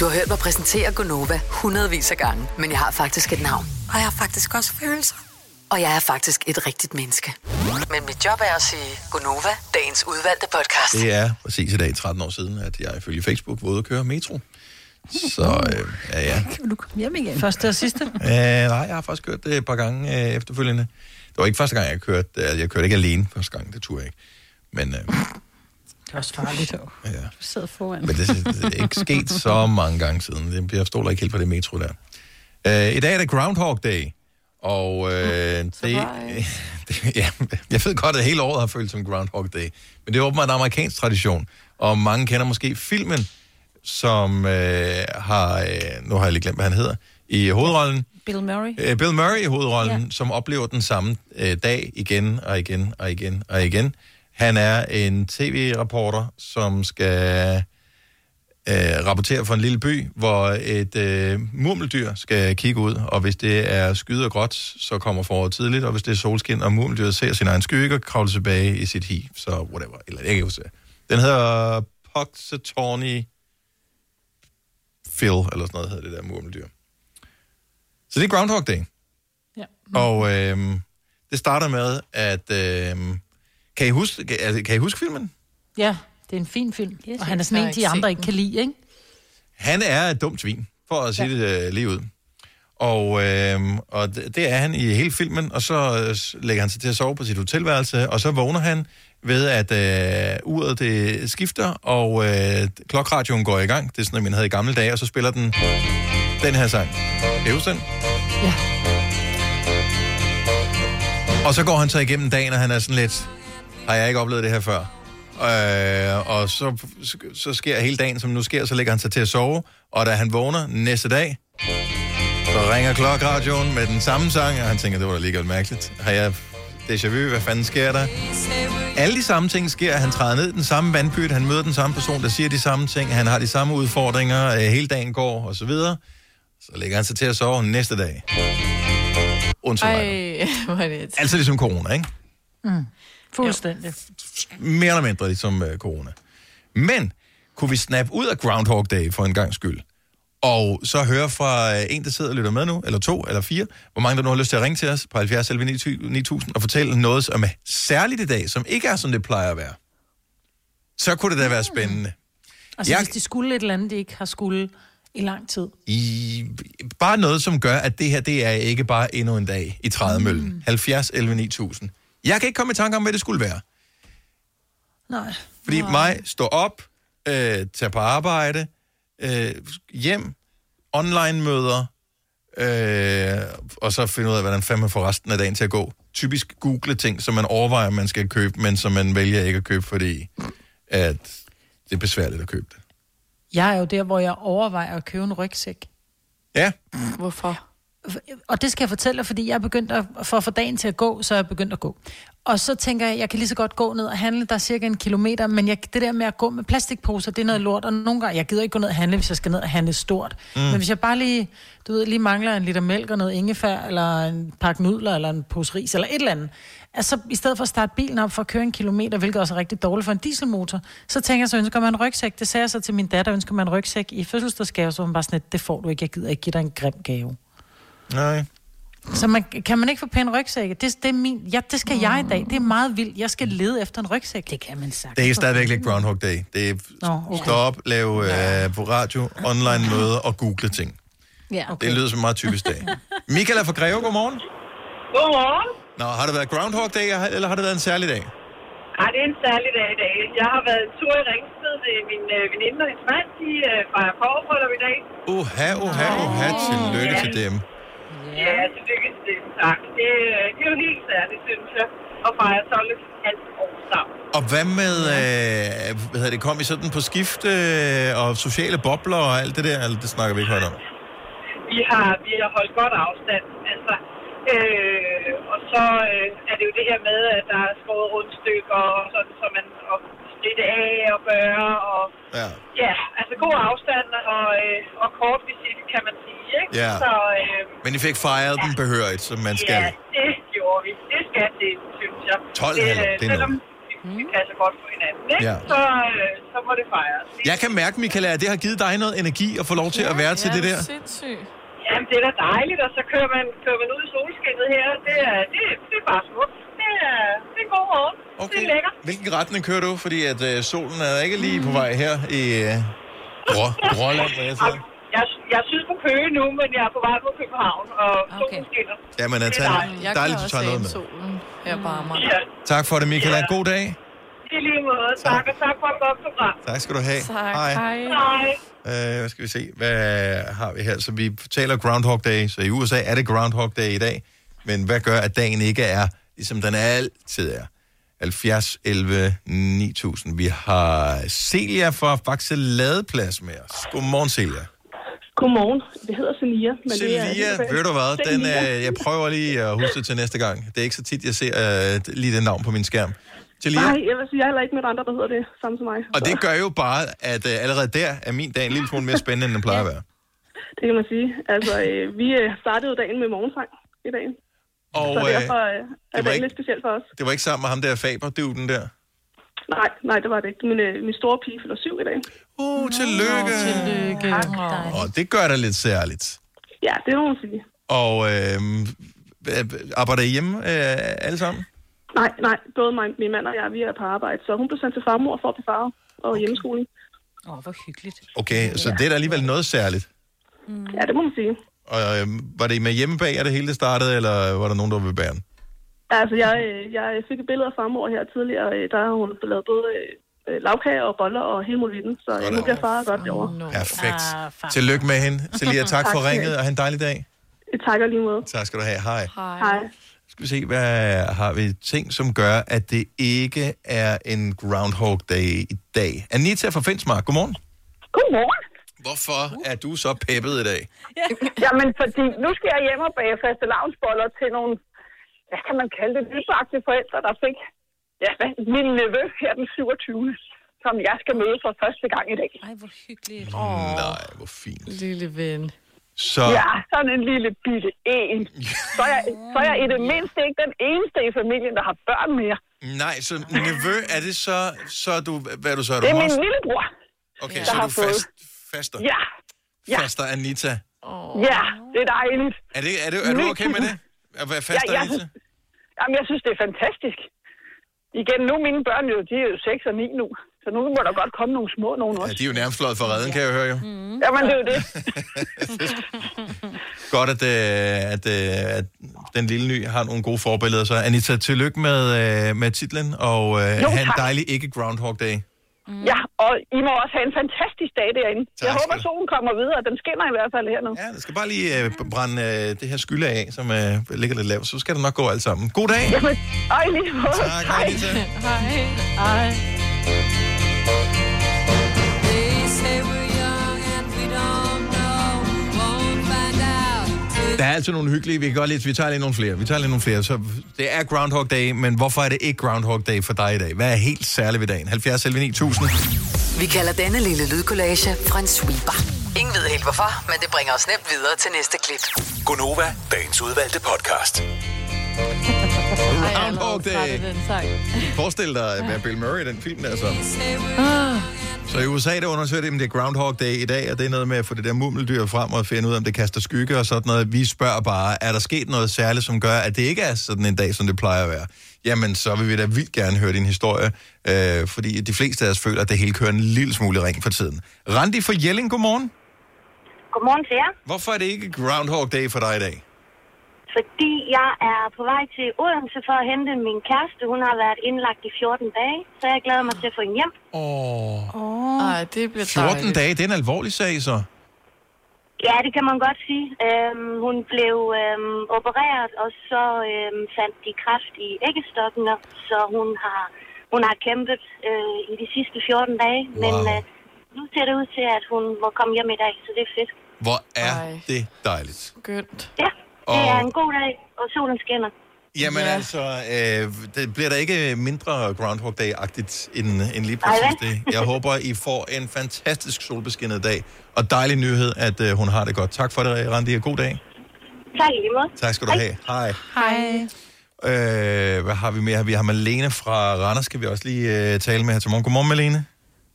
S5: Du har hørt mig præsentere Gonova hundredvis af gange, men jeg har faktisk et navn. Og jeg har faktisk også følelser. Og jeg er faktisk et rigtigt menneske. Men mit job er at sige Gonova, dagens udvalgte podcast.
S1: Det er præcis i dag, 13 år siden, at jeg ifølge Facebook var ude at køre metro. Så øh, ja, ja.
S2: Kan du komme hjem igen?
S3: Første og sidste.
S1: Øh, nej, jeg har faktisk kørt det et par gange øh, efterfølgende. Det var ikke første gang, jeg kørte. øh, Jeg kørte ikke alene første gang, det turde jeg ikke. Men, øh,
S3: er også farligt.
S1: ja.
S2: Du sidder foran.
S1: Men det, det er ikke sket så mange gange siden. Det- Jeg stoler ikke helt på det metro der. Øh, I dag er det Groundhog Day. Og øh, det, det, ja, jeg ved godt, at hele året har følt som Groundhog Day. Men det er åbenbart en amerikansk tradition. Og mange kender måske filmen, som øh, har... Øh, nu har jeg lige glemt, hvad han hedder. I hovedrollen.
S2: Bill Murray.
S1: Øh, Bill Murray i hovedrollen, ja. som oplever den samme øh, dag igen og igen og igen og igen. Han er en tv-reporter, som skal øh, rapportere for en lille by, hvor et øh, murmeldyr skal kigge ud, og hvis det er skyet og gråt, så kommer foråret tidligt, og hvis det er solskin, og murmeldyret ser sin egen skygge og kravler tilbage i sit hi, så whatever, eller jeg kan ikke huske. Den hedder Puxatawny Phil, eller sådan noget hedder det der murmeldyr. Så det er Groundhog Day.
S3: Ja.
S1: Og øh, det starter med, at... Øh, kan, I huske, kan, altså, kan I huske filmen?
S3: Ja, det er en fin film.
S2: Yes,
S3: og han er sådan en,
S2: ikke
S3: de andre ikke kan lide, ikke?
S1: Han er et dumt svin, for at sige ja. det uh, lige ud. Og, øh, og det, er han i hele filmen, og så øh, lægger han sig til at sove på sit hotelværelse, og så vågner han ved, at øh, uret det skifter, og øh, klokradioen går i gang. Det er sådan, at man havde i gamle dage, og så spiller den den her sang. Kan I den?
S3: Ja.
S1: Og så går han så igennem dagen, og han er sådan lidt, har jeg ikke oplevet det her før? Øh, og så, så sker hele dagen, som nu sker, så lægger han sig til at sove, og da han vågner næste dag, så ringer klokradioen med den samme sang, og han tænker, det var da lige mærkeligt. Har jeg déjà vu, hvad fanden sker der? Alle de samme ting sker. Han træder ned den samme vandpyt, han møder den samme person, der siger de samme ting, han har de samme udfordringer, øh, hele dagen går, og så videre. Så lægger han sig til at sove næste dag. Undtagen.
S4: Ej, hvor er det
S1: Altså ligesom corona, ikke?
S3: Mm. Fuldstændig.
S1: Mere eller mindre ligesom uh, corona. Men kunne vi snappe ud af Groundhog Day for en gang skyld? Og så høre fra uh, en, der sidder og lytter med nu, eller to, eller fire, hvor mange der nu har lyst til at ringe til os på 70 11 9000 og fortælle noget, som er særligt i dag, som ikke er, som det plejer at være. Så kunne det da være spændende.
S3: Altså,
S1: Jeg-
S3: hvis de skulle et eller andet, de ikke har skulle, i lang tid.
S1: I, bare noget, som gør, at det her, det er ikke bare endnu en dag i trædemøllen. Mm. 70, 11, 9000. Jeg kan ikke komme i tanke om, hvad det skulle være.
S3: Nej.
S1: Fordi Nej. mig, stå op, øh, tage på arbejde, øh, hjem, online-møder, øh, og så finde ud af, hvordan fanden man får resten af dagen til at gå. Typisk google ting, som man overvejer, man skal købe, men som man vælger ikke at købe, fordi at det er besværligt at købe det.
S3: Jeg er jo der, hvor jeg overvejer at købe en rygsæk.
S1: Ja.
S4: Hvorfor?
S3: Og det skal jeg fortælle dig, fordi jeg er begyndt at, for at få dagen til at gå, så er jeg begyndt at gå. Og så tænker jeg, jeg kan lige så godt gå ned og handle, der er cirka en kilometer, men jeg, det der med at gå med plastikposer, det er noget lort, og nogle gange, jeg gider ikke gå ned og handle, hvis jeg skal ned og handle stort. Mm. Men hvis jeg bare lige, du ved, lige mangler en liter mælk og noget ingefær, eller en pakke nudler, eller en pose ris, eller et eller andet, altså i stedet for at starte bilen op for at køre en kilometer, hvilket også er rigtig dårligt for en dieselmotor, så tænker jeg, så ønsker man en rygsæk. Det sagde jeg så til min datter, ønsker man en rygsæk i fødselsdagsgave, så var hun bare sådan, det får du ikke, jeg gider ikke give dig en grim gave.
S1: Nej.
S3: Så man, kan man ikke få pæne rygsække? Det, det, er min, ja, det skal jeg i dag. Det er meget vildt. Jeg skal lede efter en rygsæk. Det kan man sagt.
S1: Det er stadigvæk ikke Groundhog Day. Det er
S3: Nå, okay.
S1: stå op, lave øh, på radio, online møder og google ting.
S2: Ja,
S1: Okay. Det lyder som en meget typisk dag. Michael er fra Greve, godmorgen.
S14: Godmorgen.
S1: Nå, har det været Groundhog Day, eller har det været en særlig dag?
S14: Ej, det er en særlig dag i dag. Jeg har været en tur i Ringsted med min øh, veninde og hendes mand. De øh, fejrer forbryllup i dag.
S1: Uha, uha, uha, tillykke
S14: Ja.
S1: til dem.
S14: Ja, tillykke til tak. Det, øh, det er jo helt særligt, synes jeg, at fejre 12 halvt år sammen.
S1: Og hvad med, øh, hvad hedder det, kom I sådan på skift øh, og sociale bobler og alt det der? Eller det snakker vi ikke højt om.
S14: Vi har, vi har holdt godt afstand, altså. Øh, og så øh, er det jo det her med, at der er skåret rundstykker, og sådan, så man og spritte af og gøre, og
S1: Ja.
S14: ja, altså god afstand og, øh, og kort visit, kan man sige, ikke?
S1: Ja.
S14: Så øh,
S1: Men I fik fejret den behørigt, som man skal.
S14: ja, det gjorde vi. Det skal det, synes jeg.
S1: 12 halv, det er
S14: selvom vi, vi passer godt på hinanden, ikke?
S1: Ja.
S14: Så, øh, så må det fejres.
S1: Jeg kan mærke, Michael, at det har givet dig noget energi at få lov til at være til det der.
S4: Sindssygt.
S14: Jamen, det er da dejligt, og så kører man, kører man ud i solskinnet her. Det er, det, det er bare smukt. Det er, det er en god morgen. Okay. Det er lækkert.
S1: Hvilken retning kører du? Fordi at øh, solen er ikke lige på vej her i øh, Grå, Gråland, hvor jeg sidder.
S14: Jeg, jeg synes på Køge nu, men jeg er på vej mod København, og okay. solen skinner.
S1: Jamen,
S14: Det er
S1: altså,
S14: dejligt.
S4: Jeg
S1: dejligt, du tager noget med.
S4: solen her på Amager.
S14: Ja,
S1: Tak for det, Michael. Ha' en god dag.
S14: i lige måde. Tak, og tak for et godt program.
S1: Tak skal du have.
S4: Tak.
S1: Hej.
S4: Hej.
S14: Hej.
S1: Øh, hvad skal vi se? Hvad har vi her? Så vi taler Groundhog Day. Så i USA er det Groundhog Day i dag. Men hvad gør, at dagen ikke er, ligesom den altid er? 70, 11, 9000. Vi har Celia fra Faxe Ladeplads med os. Godmorgen, Celia.
S19: Godmorgen. Det hedder Celia. Men det er
S1: ved du hvad? Den, øh, jeg prøver lige at huske til næste gang. Det er ikke så tit, jeg ser øh, lige det navn på min skærm. Celia.
S19: Nej, jeg vil sige, jeg er heller ikke med andre, der hedder det samme som mig.
S1: Og det gør jo bare, at øh, allerede der er min dag en lille smule mere spændende, end den plejer at være.
S19: Det kan man sige. Altså, øh, vi øh, startede jo dagen med morgensang i dag.
S1: Og
S19: så
S1: øh,
S19: derfor øh, er
S1: var
S19: det
S1: ikke-
S19: lidt specielt for os.
S1: det var ikke sammen med ham der Faber, den der.
S19: Nej, nej, det var det ikke. Min, øh, min store pige fylder syv i dag.
S1: Uh, tillykke.
S3: Tillykke.
S1: Og det gør det lidt særligt.
S19: Ja, det må man sige.
S1: Og øh, arbejder I hjemme øh, alle sammen?
S19: Nej, nej, både mig, min mand og jeg, vi er på arbejde. Så hun blev sendt til farmor for at blive far og okay. hjemmeskoling.
S2: Åh, oh, hvor hyggeligt.
S1: Okay, så det er da alligevel noget særligt.
S19: Ja, det må man sige.
S1: Og øh, var det med hjemmebag, at det hele det startede, eller var der nogen, der var ved bæren?
S19: Altså, jeg, øh, jeg fik et billede af farmor her tidligere. øh, Der har hun lavet både øh, lavkage og boller og hele muligheden. Så øh, nu bliver far godt derovre.
S1: Perfekt.
S19: Ah, far.
S1: Tillykke med hende. Celia, tak for
S19: Tak.
S1: ringet, og have en dejlig dag.
S19: Jeg takker lige måde.
S1: Tak skal du have. Hej.
S19: Hej.
S1: Skal vi se, hvad har vi ting, som gør, at det ikke er en Groundhog Day i dag? Anita fra Finsmark, godmorgen.
S20: Godmorgen.
S1: Hvorfor er du så peppet i dag?
S20: Jamen, fordi nu skal jeg hjem og bage faste lavnsboller til nogle, hvad kan man kalde det, nybagte forældre, der fik ja, min nevø her den 27. som jeg skal møde for første gang i dag.
S2: Ej, hvor hyggeligt.
S1: Oh. Nej, hvor fint.
S4: Lille ven.
S1: Så,
S20: Ja, sådan en lille bitte en. Så er, jeg, så er jeg i det mindste ikke den eneste i familien, der har børn mere.
S1: nej, så nevø, er det så, så er du, hvad er du så? Er du
S20: Det er min lillebror.
S1: Okay,
S20: der
S1: så er
S20: har
S1: du
S20: fået-
S1: fast, faster.
S20: Ja, ja.
S1: Faster Anita.
S20: ja, det er dejligt.
S1: Er, det, er, det, er du okay med det? At være faster
S20: Ja, jeg
S1: Anita?
S20: Jamen, jeg synes, det er fantastisk. Igen, nu mine børn jo, de er jo 6 og 9 nu. Så nu må der godt komme nogle små nogen
S1: Ja,
S20: også.
S1: de er jo nærmest fløjet for redden, kan jeg høre jo.
S20: Mm. Jamen, det er jo det.
S1: Godt, at, øh, at, øh, at den lille ny har nogle gode forbilleder. Så Anita, tillykke med, øh, med titlen, og
S20: Jo,
S1: have en dejlig ikke Groundhog Day.
S20: Ja, og I må også have en fantastisk dag derinde.
S1: Tak
S20: jeg håber, solen kommer videre. Den skinner i hvert fald her nu.
S1: Ja, det skal bare lige øh, brænde øh, det her skylde af, som øh, ligger lidt lavt. Så skal det nok gå alt sammen. God dag!
S20: Jamen, ej, lige måde.
S1: Tak, hej.
S4: Hej. Hej.
S1: Der er altid nogle hyggelige. Vi kan godt lide, vi tager lige nogle flere. Vi tager lige nogle flere. Så det er Groundhog Day, men hvorfor er det ikke Groundhog Day for dig i dag? Hvad er helt særligt ved dagen? 70 11 9000.
S5: Vi kalder denne lille lydkollage en sweeper. Ingen ved helt hvorfor, men det bringer os nemt videre til næste klip.
S13: Gonova, dagens udvalgte podcast.
S1: Groundhog Day. Forestil dig at være Bill Murray i den film der så.
S4: Ah.
S1: Så i USA, der undersøger de, om det er Groundhog Day i dag, og det er noget med at få det der mummeldyr frem og finde ud af, om det kaster skygge og sådan noget. Vi spørger bare, er der sket noget særligt, som gør, at det ikke er sådan en dag, som det plejer at være? Jamen, så vil vi da vildt gerne høre din historie, øh, fordi de fleste af os føler, at det hele kører en lille smule ring for tiden. Randi fra Jelling, godmorgen.
S21: Godmorgen til jer.
S1: Hvorfor er det ikke Groundhog Day for dig i dag?
S21: Fordi jeg er på vej til Odense for at hente min kæreste. Hun har været indlagt i 14 dage, så jeg glæder mig til at få hende hjem.
S1: Åh.
S21: Oh.
S4: Ej, det bliver
S1: 14
S4: dejligt.
S1: dage, det er en alvorlig sag, så.
S21: Ja, det kan man godt sige. Øhm, hun blev øhm, opereret, og så øhm, fandt de kræft i æggestokkene, så hun har, hun har kæmpet øh, i de sidste 14 dage. Wow. Men øh, nu ser det ud til, at hun må komme hjem i dag, så det er fedt.
S1: Hvor er Ej. det dejligt.
S4: Skønt.
S21: Ja, det
S1: Og-
S21: er en god dag, og solen skinner.
S1: Jamen ja. altså, øh, det bliver der ikke mindre Groundhog Day-agtigt end, end lige præcis
S21: Ej,
S1: det. Jeg håber, I får en fantastisk solbeskinnet dag, og dejlig nyhed, at øh, hun har det godt. Tak for det, Randi, og god dag.
S21: Tak lige måde.
S1: Tak skal du have. Hej.
S21: Hej.
S1: Øh, hvad har vi mere? Vi har Malene fra Randers, skal vi også lige øh, tale med her til morgen. Godmorgen, Malene.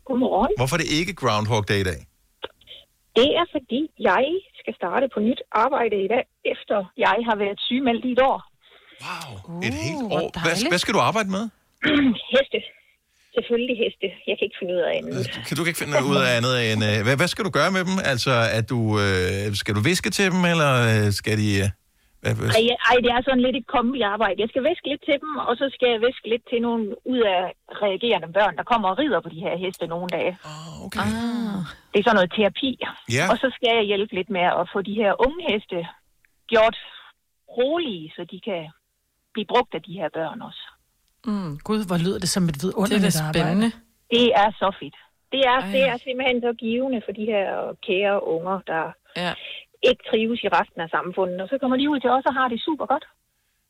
S22: Godmorgen.
S1: Hvorfor er det ikke Groundhog Day i dag?
S22: Det er fordi, jeg skal starte på nyt arbejde i dag, efter jeg har været sygemeldt i et år.
S1: Et helt år. Hvad, hvad skal du arbejde med?
S22: heste. Selvfølgelig heste. Jeg kan ikke finde ud af andet.
S1: Kan du ikke finde ud af andet end... Øh, hvad, hvad skal du gøre med dem? Altså, at du, øh, skal du viske til dem, eller øh, skal de... Øh, hvad, hvad?
S22: Ej, ej, det er sådan lidt et kombi-arbejde. Jeg skal væske lidt til dem, og så skal jeg væske lidt til nogle ud af reagerende børn, der kommer og rider på de her heste nogle dage.
S1: Oh, okay.
S22: Ah. Det er sådan noget terapi.
S1: Ja.
S22: Og så skal jeg hjælpe lidt med at få de her unge heste gjort rolige, så de kan blive brugt af de her børn også.
S3: Mm. Gud, hvor lyder det som et vidunderligt
S22: Det er da
S3: arbejde.
S22: spændende. Det er så fedt. Det er, det er simpelthen så givende for de her kære unger, der
S4: ja.
S22: ikke trives i resten af samfundet. Og så kommer de ud til os og har det super godt.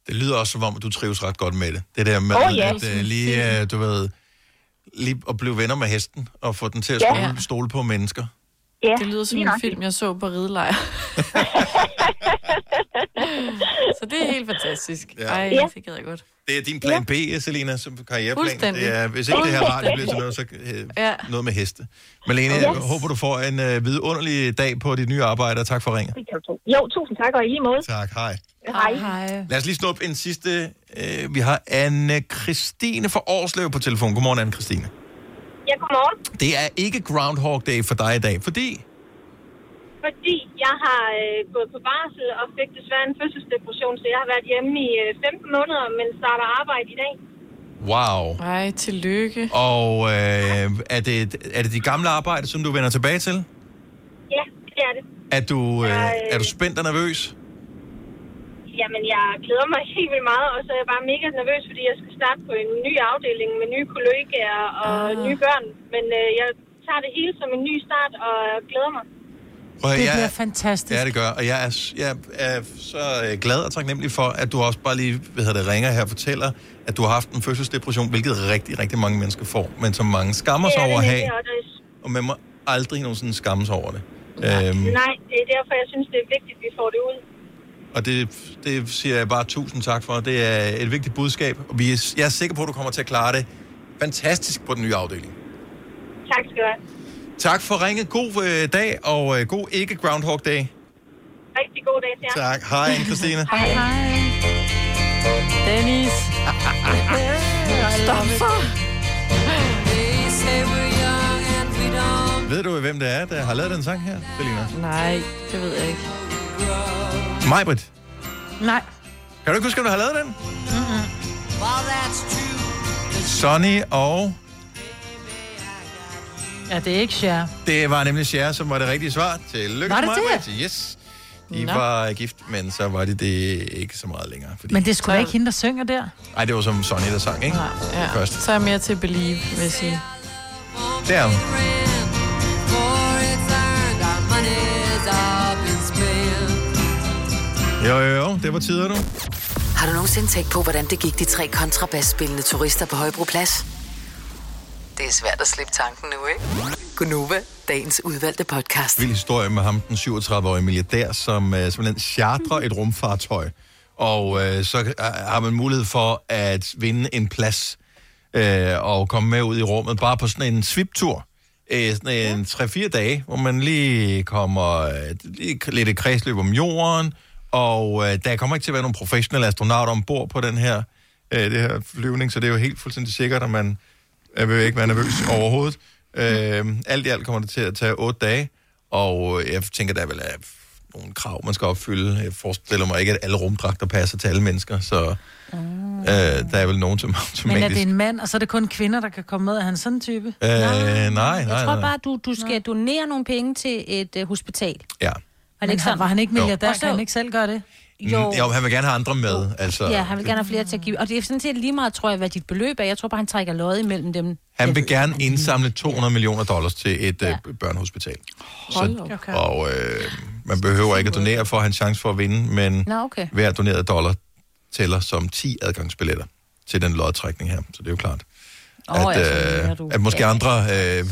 S1: Det lyder også som om, at du trives ret godt med det. Det der med,
S22: Åh, ja.
S1: at øh, lige, øh, du ved, lige at blive venner med hesten, og få den til at
S22: Ja.
S1: stole, stole på mennesker.
S22: Ja,
S4: det lyder som en film, jeg så på ridelejr. så det er helt fantastisk.
S1: Ja.
S4: Ej,
S1: Ja.
S4: det gad jeg godt.
S1: Det er din plan B, Selina, som karriereplan. Det er, hvis ikke det her radio bliver til noget, så øh,
S4: Ja.
S1: noget med heste. Malene,
S22: Yes.
S1: jeg håber, du får en øh, vidunderlig dag på dit nye arbejde, og tak for ringet.
S22: Det kan du tro. Jo, tusind tak, og i lige måde.
S1: Tak, hej.
S22: Hej. Hej.
S1: Lad os lige snuppe en sidste. Øh, vi har Anne-Christine fra Årslev på telefon. Godmorgen, Anne-Christine.
S21: Ja, godmorgen.
S1: Det er ikke Groundhog Day for dig i dag, fordi...
S21: Fordi jeg har øh, gået på barsel og fik desværre en fødselsdepression, så jeg har været hjemme i øh, 15 måneder, men starter arbejde i dag.
S1: Wow.
S4: Ej, tillykke.
S1: Og øh, er, det, er det de gamle arbejde, som du vender tilbage til?
S21: Ja, det er det.
S1: Er du, øh,
S21: øh,
S1: er du spændt og nervøs?
S21: Jamen, jeg glæder mig helt vildt meget, og så er jeg bare mega nervøs, fordi jeg skal starte på en ny afdeling med nye kollegaer og
S3: Ah.
S21: nye børn. Men øh, jeg tager det hele som en ny start, og jeg glæder mig.
S1: Prøv,
S3: Det
S1: jeg-
S3: bliver fantastisk.
S1: Ja, det gør. Og jeg er, jeg er så øh, glad og taknemmelig for, at du også bare lige hvad hedder det, ringer her og fortæller, at du har haft en fødselsdepression, hvilket rigtig, rigtig mange mennesker får, men som mange skammer sig over at have,
S21: og
S1: man må aldrig nogensinde skamme sig over det. Øhm,
S21: nej, det er derfor, jeg synes, det er vigtigt, at vi får det ud.
S1: og det, det siger jeg bare tusind tak for. Det er et vigtigt budskab, og vi er, jeg er sikker på, at du kommer til at klare det fantastisk på den nye afdeling.
S21: Tak skal du have.
S1: Tak for ringet. God øh, dag, og øh, god ikke Groundhog Day.
S21: Rigtig god dag til jer.
S1: Tak. Hej, Anne-Christine.
S21: Hej.
S4: Hej. Dennis. Stop så.
S1: Ved du, hvem det er, der har lavet den sang her, Selina?
S4: Nej, det ved jeg ikke.
S1: Majbrit.
S3: Nej.
S1: Kan du ikke huske, om du har lavet den? Sonny og...
S3: Ja, det er ikke Cher.
S1: Det var nemlig Cher, som var det rigtige svar. Tillykke
S3: Var
S1: til
S3: det det?
S1: Majbrit. Yes. De
S3: Nå.
S1: var gift, men så var de det ikke så meget længere. Fordi...
S3: Men det skulle da ikke hende, der synger der.
S1: Nej, det var som Sonny, der sang, ikke?
S4: Ja.
S1: Først.
S4: Så er jeg mere til Believe, vil jeg sige.
S1: Det er hun. Jo, jo, jo. Det var tider, du.
S5: Har du nogensinde tænkt på, hvordan det gik de tre kontrabasspillende turister på Højbroplads? Det er svært at slippe tanken nu, ikke? Gunova, dagens udvalgte podcast.
S1: Vild historie med ham, den 37-årige milliardær, som uh, simpelthen chartrer et rumfartøj. Og uh, så uh, har man mulighed for at vinde en plads uh, og komme med ud i rummet, bare på sådan en sviptur. Uh, sådan en 3-4 dage, hvor man lige kommer uh, lige lidt et kredsløb om jorden, og der kommer ikke til at være nogen professionelle astronauter ombord på den her, uh, det her flyvning, så det er jo helt fuldstændig sikkert, at man jeg vil ikke være nervøs overhovedet. Øh, alt i alt kommer det til at tage otte dage, og jeg tænker, der er vel er nogle krav, man skal opfylde. Jeg forestiller mig ikke, at alle rumdragter passer til alle mennesker, så øh, der er vel nogen, som
S3: Men er
S1: automatisk...
S3: det en mand, og så er det kun kvinder, der kan komme med? Er han sådan en type?
S1: Øh, nej, nej,
S2: Jeg tror
S1: nej.
S2: bare, du, du skal donere nogle penge til et uh, hospital.
S1: Ja.
S2: Var det ikke
S3: han,
S2: sådan?
S3: var han ikke milliardær? Kan han ikke selv gøre det?
S2: Jo.
S1: Mm, jo, han vil gerne have andre med. Altså,
S2: Ja, han vil gerne have flere til at give. Og det er sådan set lige meget, tror jeg, hvad dit beløb er. Jeg tror bare, han trækker lod imellem dem.
S1: Han vil gerne indsamle 200 millioner dollars til et ja. øh, børnehospital.
S2: Op. Okay.
S1: Og øh, man behøver ikke at donere for at have en chance for at vinde, men
S2: Nå, okay.
S1: hver doneret dollar tæller som 10 adgangsbilletter til den lodtrækning her. Så det er jo klart,
S2: Åh,
S1: at,
S2: så
S1: øh,
S2: du.
S1: at måske andre øh,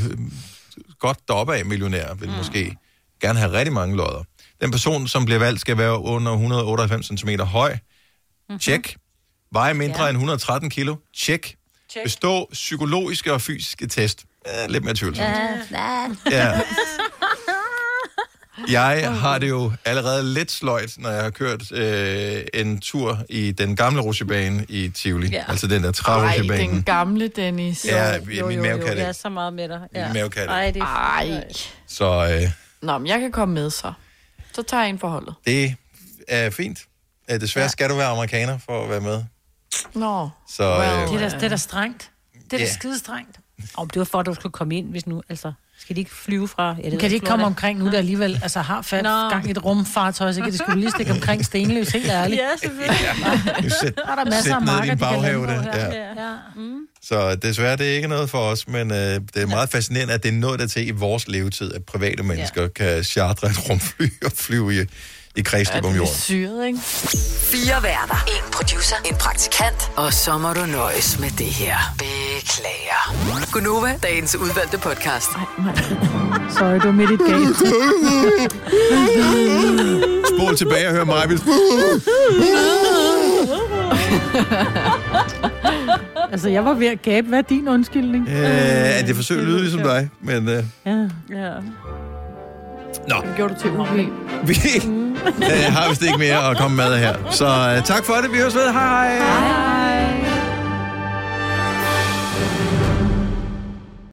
S1: godt deroppe af millionærer vil mm. måske gerne have rigtig mange lodder. Den person, som bliver valgt, skal være under 198 cm høj. Mm-hmm. Tjek. Veje mindre ja. end 113 kilo. Tjek. Check. Bestå psykologiske og fysiske test. Eh, lidt mere tvivlsomt.
S2: Ja,
S1: Ja. Jeg har det jo allerede lidt sløjt, når jeg har kørt øh, en tur i den gamle rutsjebane i Tivoli. Ja. Altså den der
S4: Ej,
S1: trærutsjebane.
S4: den gamle Dennis.
S1: Ja, i min mave kan det
S2: Jeg er så meget med dig.
S1: Min mave kan det
S2: Ej, det er
S4: Ej.
S1: Så øh,
S4: Nå, men jeg kan komme med så. Så tager jeg en forholdet.
S1: det er fint. Desværre ja. skal du være amerikaner for at være med.
S4: Nå.
S1: Så øh,
S3: Det er da, det er da strengt. Det er da
S1: Ja.
S3: skide strengt.
S2: Og det var for, at du skulle komme ind, hvis nu... Altså, skal de ikke flyve fra... Ja,
S3: Kan de ikke komme omkring nu, der alligevel altså, har fat
S2: Nå.
S3: gang i et rumfartøj, så kan de skulle lige stikke omkring Stenløs, helt ærligt.
S2: Ja, selvfølgelig.
S1: Ja. Sæt,
S3: Der er der masser af marker,
S1: din
S3: de kan
S1: baghave.
S3: lande på
S1: Det. Ja.
S2: Ja. Mm.
S1: Så desværre, det er ikke noget for os, men øh, det er meget fascinerende, at det er noget, der til i vores levetid, at private mennesker ja. kan chartre et rumfly og flyve i, i kredsløb om jorden.
S4: syret, ikke?
S5: Fire værter. En producer. En praktikant. Og så må du nøjes med det her. Beklager. Gunova, dagens udvalgte podcast.
S3: Sorry, du er midt i et galt.
S1: Spol tilbage og hør mig.
S3: altså, jeg var ved at gabe. Hvad er din undskyldning?
S1: Øh, at jeg forsøger at lyde ligesom dig, men øh,
S3: Ja.
S2: Ja.
S1: Nå.
S4: Det gjorde du til uge.
S1: vi øh, har vist ikke mere at komme med her. Så øh, tak for det. Vi høres ved. Hej hej.
S2: Hej.